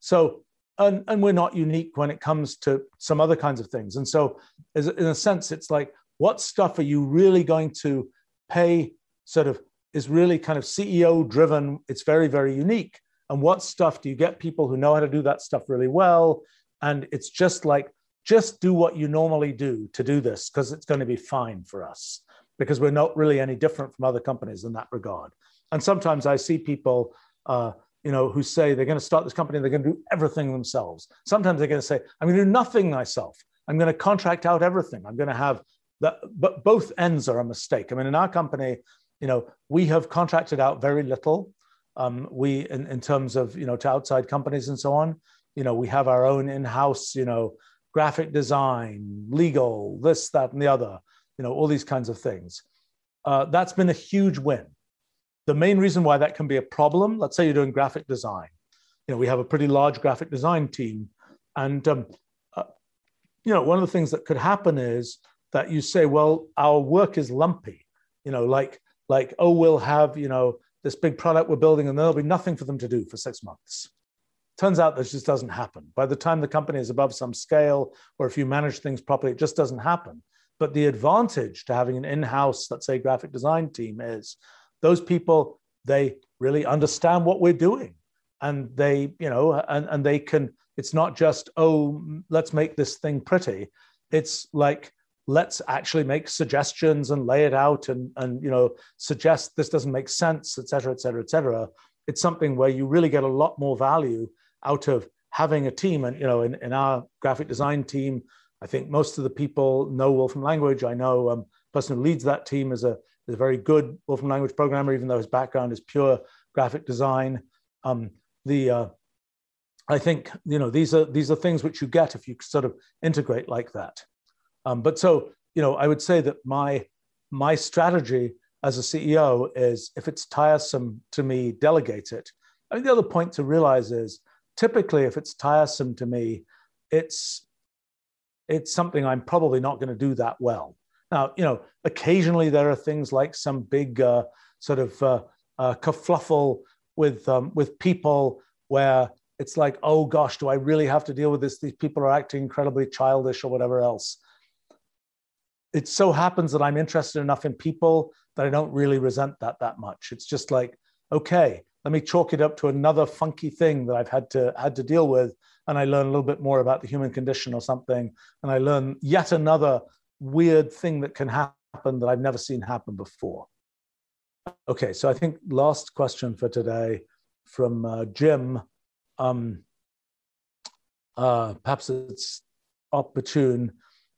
B: So and, and we're not unique when it comes to some other kinds of things. And so, in a sense, it's like, what stuff are you really going to pay? Sort of is really kind of CEO driven. It's very, very unique. And what stuff do you get people who know how to do that stuff really well? And it's just like, just do what you normally do to do this because it's going to be fine for us because we're not really any different from other companies in that regard. And sometimes I see people, uh, you know, who say they're going to start this company, they're going to do everything themselves. Sometimes they're going to say, I'm going to do nothing myself. I'm going to contract out everything. I'm going to have that. But both ends are a mistake. I mean, in our company, you know, we have contracted out very little. Um, we, in, in terms of, you know, to outside companies and so on, you know, we have our own in-house, you know, graphic design, legal, this, that, and the other, you know, all these kinds of things. Uh, that's been a huge win the main reason why that can be a problem, let's say you're doing graphic design. You know, we have a pretty large graphic design team. And, um, uh, you know, one of the things that could happen is that you say, well, our work is lumpy, you know, like, like, oh, we'll have, you know, this big product we're building and there'll be nothing for them to do for six months. Turns out that just doesn't happen. By the time the company is above some scale, or if you manage things properly, it just doesn't happen. But the advantage to having an in house, let's say, graphic design team is those people they really understand what we're doing and they you know and, and they can it's not just oh let's make this thing pretty it's like let's actually make suggestions and lay it out and, and you know, suggest this doesn't make sense, et cetera, et cetera, et cetera. It's something where you really get a lot more value out of having a team. And, you know, in, in our graphic design team, I think most of the people know Wolfram language. I know um, person who leads that team is a, is a very good Wolfram language programmer, even though his background is pure graphic design. Um, the uh, I think you know these are these are things which you get if you sort of integrate like that. Um, but so you know, I would say that my my strategy as a CEO is if it's tiresome to me, delegate it. I mean, the other point to realize is typically if it's tiresome to me, it's it's something I'm probably not going to do that well. Now, you know, occasionally there are things like some big uh, sort of uh, uh, kerfluffle with um, with people where it's like, oh gosh, do I really have to deal with this? These people are acting incredibly childish or whatever else. It so happens that I'm interested enough in people that I don't really resent that that much. It's just like, okay, let me chalk it up to another funky thing that I've had to had to deal with, and I learn a little bit more about the human condition or something, and I learn yet another weird thing that can happen that I've never seen happen before. Okay, so I think last question for today from uh, Jim. Um, uh, perhaps it's opportune.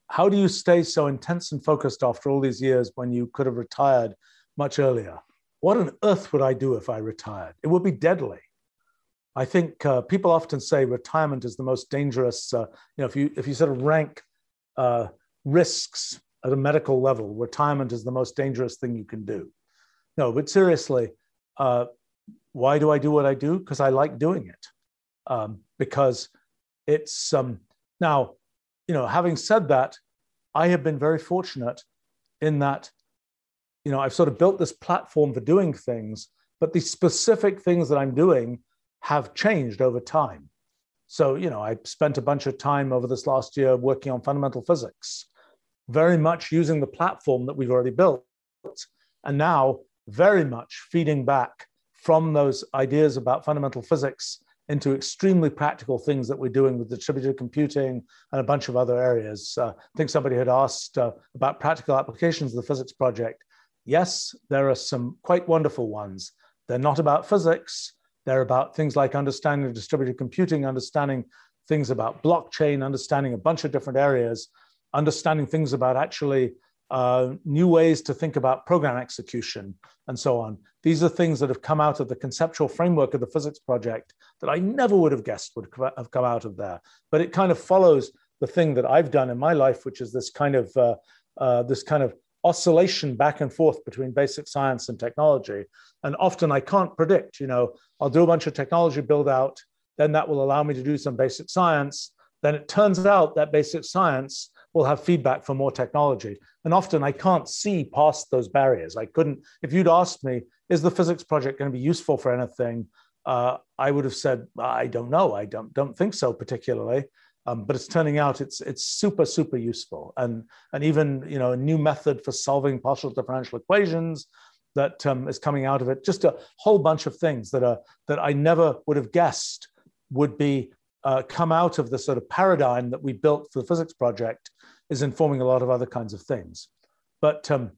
B: How do you stay so intense and focused after all these years when you could have retired much earlier? What on earth would I do if I retired? It would be deadly. I think uh, people often say retirement is the most dangerous. Uh, you know, if you if you sort of rank uh, risks at a medical level, retirement is the most dangerous thing you can do. No, but seriously, uh, why do I do what I do? Because I like doing it. Um, because it's um, now, you know, having said that, I have been very fortunate in that, you know, I've sort of built this platform for doing things, but the specific things that I'm doing have changed over time. So, you know, I spent a bunch of time over this last year working on fundamental physics, very much using the platform that we've already built. And now very much feeding back from those ideas about fundamental physics into extremely practical things that we're doing with distributed computing and a bunch of other areas. Uh, I think somebody had asked uh, about practical applications of the physics project. Yes, there are some quite wonderful ones. They're not about physics. They're about things like understanding distributed computing, understanding things about blockchain, understanding a bunch of different areas, understanding things about actually uh, new ways to think about program execution, and so on. These are things that have come out of the conceptual framework of the physics project that I never would have guessed would have come out of there. But it kind of follows the thing that I've done in my life, which is this kind of uh, uh, this kind of oscillation back and forth between basic science and technology. And often I can't predict. You know, I'll do a bunch of technology build out, then that will allow me to do some basic science. Then it turns out that basic science will have feedback for more technology. And often I can't see past those barriers. I couldn't, if you'd asked me, is the physics project going to be useful for anything? Uh, I would have said, I don't know. I don't, don't think so particularly. Um, but it's turning out it's it's super super useful and and even you know a new method for solving partial differential equations that um, is coming out of it just a whole bunch of things that are that I never would have guessed would be uh, come out of the sort of paradigm that we built for the physics project is informing a lot of other kinds of things. But um,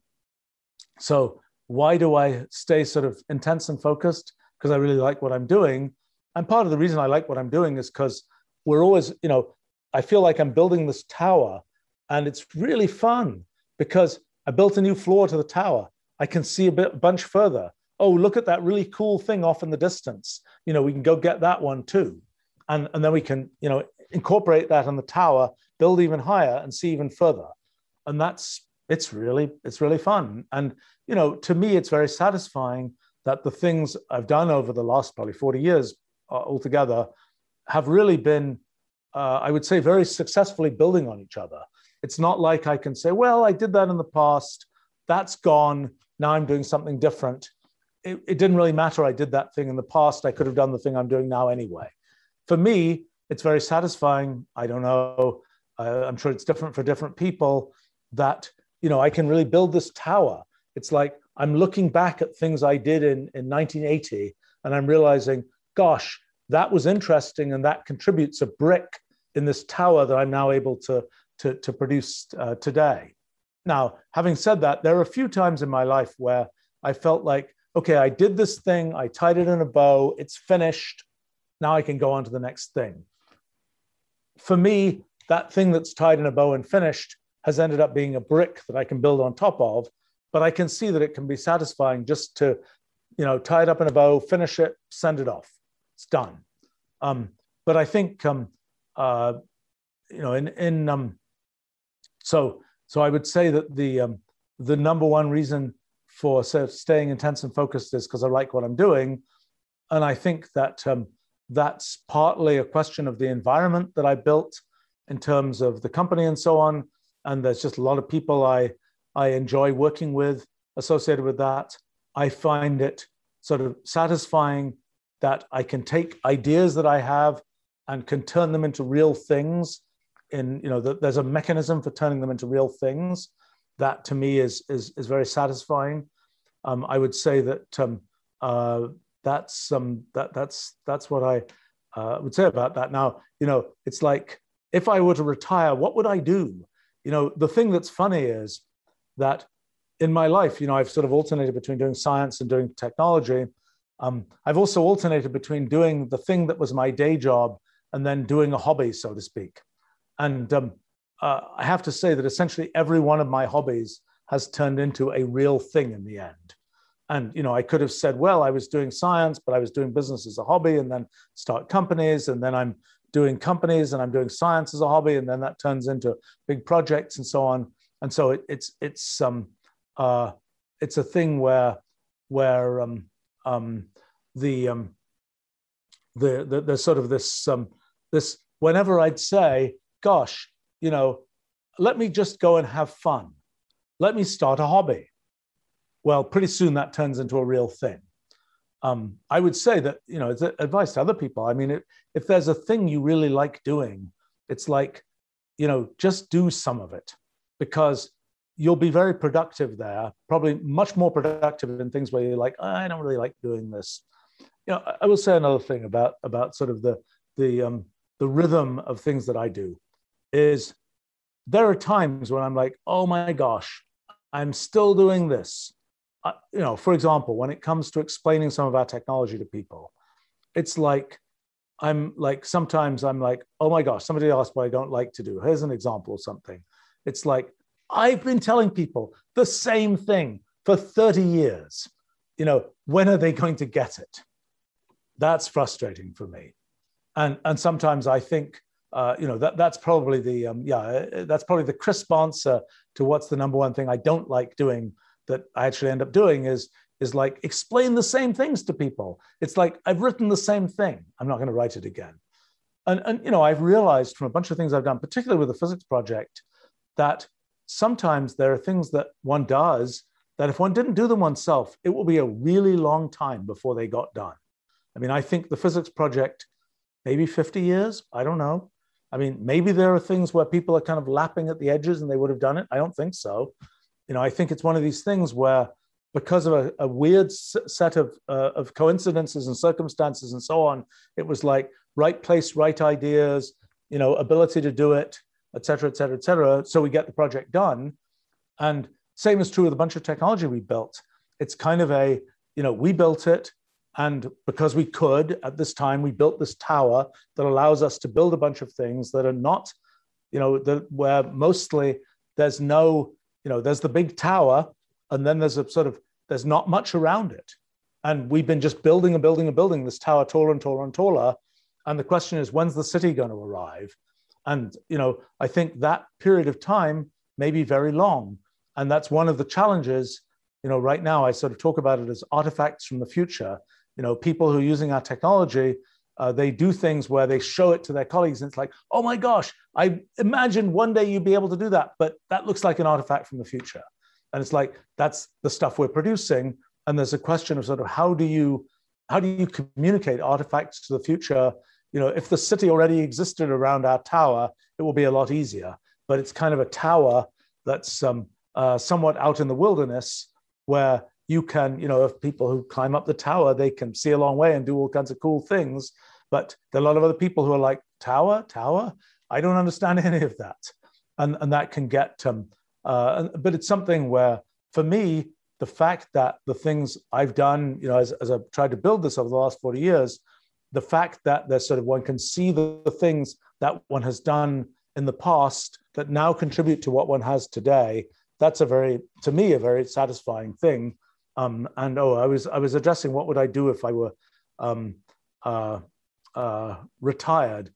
B: so why do I stay sort of intense and focused? Because I really like what I'm doing. And part of the reason I like what I'm doing is because we're always, you know, I feel like I'm building this tower and it's really fun because I built a new floor to the tower. I can see a bit a bunch further. Oh, look at that really cool thing off in the distance. You know, we can go get that one too. And, and then we can, you know, incorporate that on the tower, build even higher and see even further. And that's it's really it's really fun. And you know, to me, it's very satisfying that the things I've done over the last probably 40 years uh, altogether have really been, uh, I would say, very successfully building on each other. It's not like I can say, well, I did that in the past, that's gone, now I'm doing something different. It, it didn't really matter I did that thing in the past, I could have done the thing I'm doing now anyway. For me, it's very satisfying. I don't know. Uh, I'm sure it's different for different people. That you know, I can really build this tower. It's like I'm looking back at things I did in, in 1980, and I'm realizing, gosh, that was interesting, and that contributes a brick in this tower that I'm now able to to, to produce uh, today. now, having said that, there are a few times in my life where I felt like, okay, I did this thing, I tied it in a bow, it's finished. Now I can go on to the next thing. For me, that thing that's tied in a bow and finished has ended up being a brick that I can build on top of. But I can see that it can be satisfying just to, you know, tie it up in a bow, finish it, send it off. It's done. Um, but I think, um, uh, you know, in in um, so so I would say that the um, the number one reason for of staying intense and focused is because I like what I'm doing, and I think that um, that's partly a question of the environment that I built in terms of the company and so on. And there's just a lot of people I I enjoy working with associated with that. I find it sort of satisfying that I can take ideas that I have and can turn them into real things in you know the, there's a mechanism for turning them into real things that to me is is is very satisfying um, i would say that um, uh, that's um, that that's that's what i uh, would say about that. Now you know it's like if i were to retire what would i do? You know the thing that's funny is that in my life you know i've sort of alternated between doing science and doing technology. Um, i've also alternated between doing the thing that was my day job and then doing a hobby so to speak. And um, uh, I have to say that essentially every one of my hobbies has turned into a real thing in the end. And you know, I could have said, well, I was doing science, but I was doing business as a hobby, and then start companies, and then I'm doing companies, and I'm doing science as a hobby, and then that turns into big projects and so on. And so it, it's it's um uh, it's a thing where where um, um, the um, the, the there's sort of this um, this whenever I'd say gosh, you know, let me just go and have fun. Let me start a hobby. Well, pretty soon that turns into a real thing. Um, I would say that, you know, it's advice to other people. I mean, if, if there's a thing you really like doing, it's like, you know, just do some of it because you'll be very productive there, probably much more productive in things where you're like, I don't really like doing this. You know, I will say another thing about about sort of the the um, the rhythm of things that I do is there are times when I'm like, oh my gosh, I'm still doing this. You know, for example, when it comes to explaining some of our technology to people, it's like I'm like sometimes I'm like, oh my gosh, somebody asked what I don't like to do. Here's an example of something. It's like I've been telling people the same thing for 30 years. You know, when are they going to get it? That's frustrating for me. And, and sometimes I think uh, you know that that's probably the um, yeah uh, that's probably the crisp answer to what's the number one thing I don't like doing that I actually end up doing is is like explain the same things to people. It's like I've written the same thing. I'm not going to write it again. And and you know I've realized from a bunch of things I've done, particularly with the physics project, that sometimes there are things that one does that if one didn't do them oneself, it will be a really long time before they got done. I mean, I think the physics project, maybe 50 years, I don't know. I mean, maybe there are things where people are kind of lapping at the edges and they would have done it. I don't think so. You know, I think it's one of these things where because of a, a weird set of, uh, of coincidences and circumstances and so on, it was like right place, right ideas, you know, ability to do it, et cetera, et cetera, et cetera. So we get the project done. And same is true with a bunch of technology we built. It's kind of a, you know, we built it, and because we could at this time, we built this tower that allows us to build a bunch of things that are not, you know, the, where mostly there's no, you know, there's the big tower, and then there's a sort of, there's not much around it. And we've been just building and building and building this tower taller and taller and taller. And the question is, when's the city going to arrive? And, you know, I think that period of time may be very long. And that's one of the challenges, you know, right now I sort of talk about it as artifacts from the future you know, people who are using our technology, uh, they do things where they show it to their colleagues and it's like, oh my gosh, I imagine one day you'd be able to do that, but that looks like an artifact from the future. And it's like, that's the stuff we're producing. And there's a question of sort of how do you, how do you communicate artifacts to the future? You know, if the city already existed around our tower, it will be a lot easier. But it's kind of a tower that's um, uh, somewhat out in the wilderness where you can, you know, if people who climb up the tower, they can see a long way and do all kinds of cool things. But there are a lot of other people who are like, tower, tower? I don't understand *laughs* any of that. And, and that can get, um, uh, but it's something where, for me, the fact that the things I've done, you know, as, as I've tried to build this over the last 40 years, the fact that there's sort of one can see the, the things that one has done in the past that now contribute to what one has today, that's a very, to me, a very satisfying thing. Um, and oh, I was I was addressing what would I do if I were um, uh, uh, retired,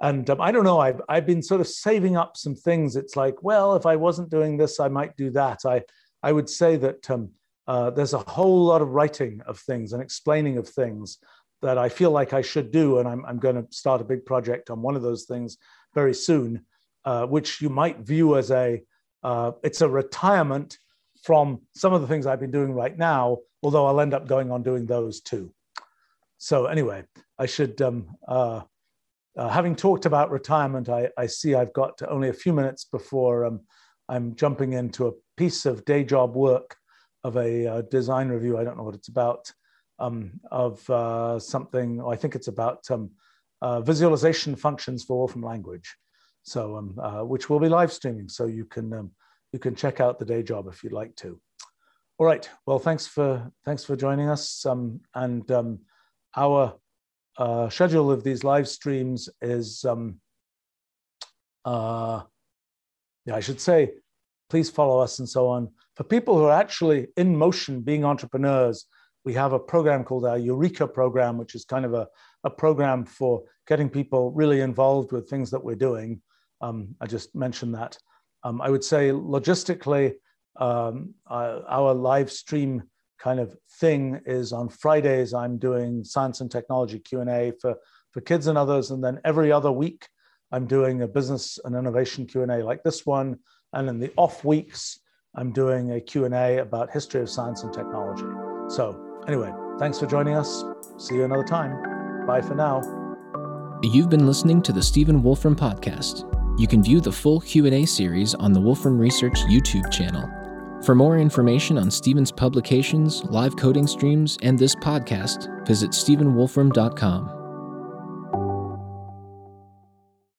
B: and um, I don't know. I've I've been sort of saving up some things. It's like, well, if I wasn't doing this, I might do that. I I would say that um, uh, there's a whole lot of writing of things and explaining of things that I feel like I should do, and I'm I'm going to start a big project on one of those things very soon, uh, which you might view as a uh, it's a retirement from some of the things I've been doing right now, although I'll end up going on doing those too. So anyway, I should, um, uh, uh, having talked about retirement, I, I, see I've got only a few minutes before um, I'm jumping into a piece of day job work of a uh, design review. I don't know what it's about, um, of uh, something, I think it's about um, uh, visualization functions for Wolfram language. So, um, uh, which will be live streaming, so you can um, you can check out the day job if you'd like to. All right. Well, thanks for thanks for joining us. Um, and um, our uh, schedule of these live streams is, um, uh, yeah, I should say, please follow us and so on. For people who are actually in motion, being entrepreneurs, we have a program called our Eureka program, which is kind of a, a program for getting people really involved with things that we're doing. Um, I just mentioned that. Um, I would say logistically, um, uh, our live stream kind of thing is on Fridays. I'm doing science and technology Q and A for for kids and others, and then every other week I'm doing a business and innovation Q and A like this one. And in the off weeks, I'm doing a Q and A about history of science and technology. So anyway, thanks for joining us. See you another time. Bye for now.
A: You've been listening to the Stephen Wolfram podcast. You can view the full Q&A series on the Wolfram Research YouTube channel. For more information on Stephen's publications, live coding streams, and this podcast, visit stephenwolfram.com.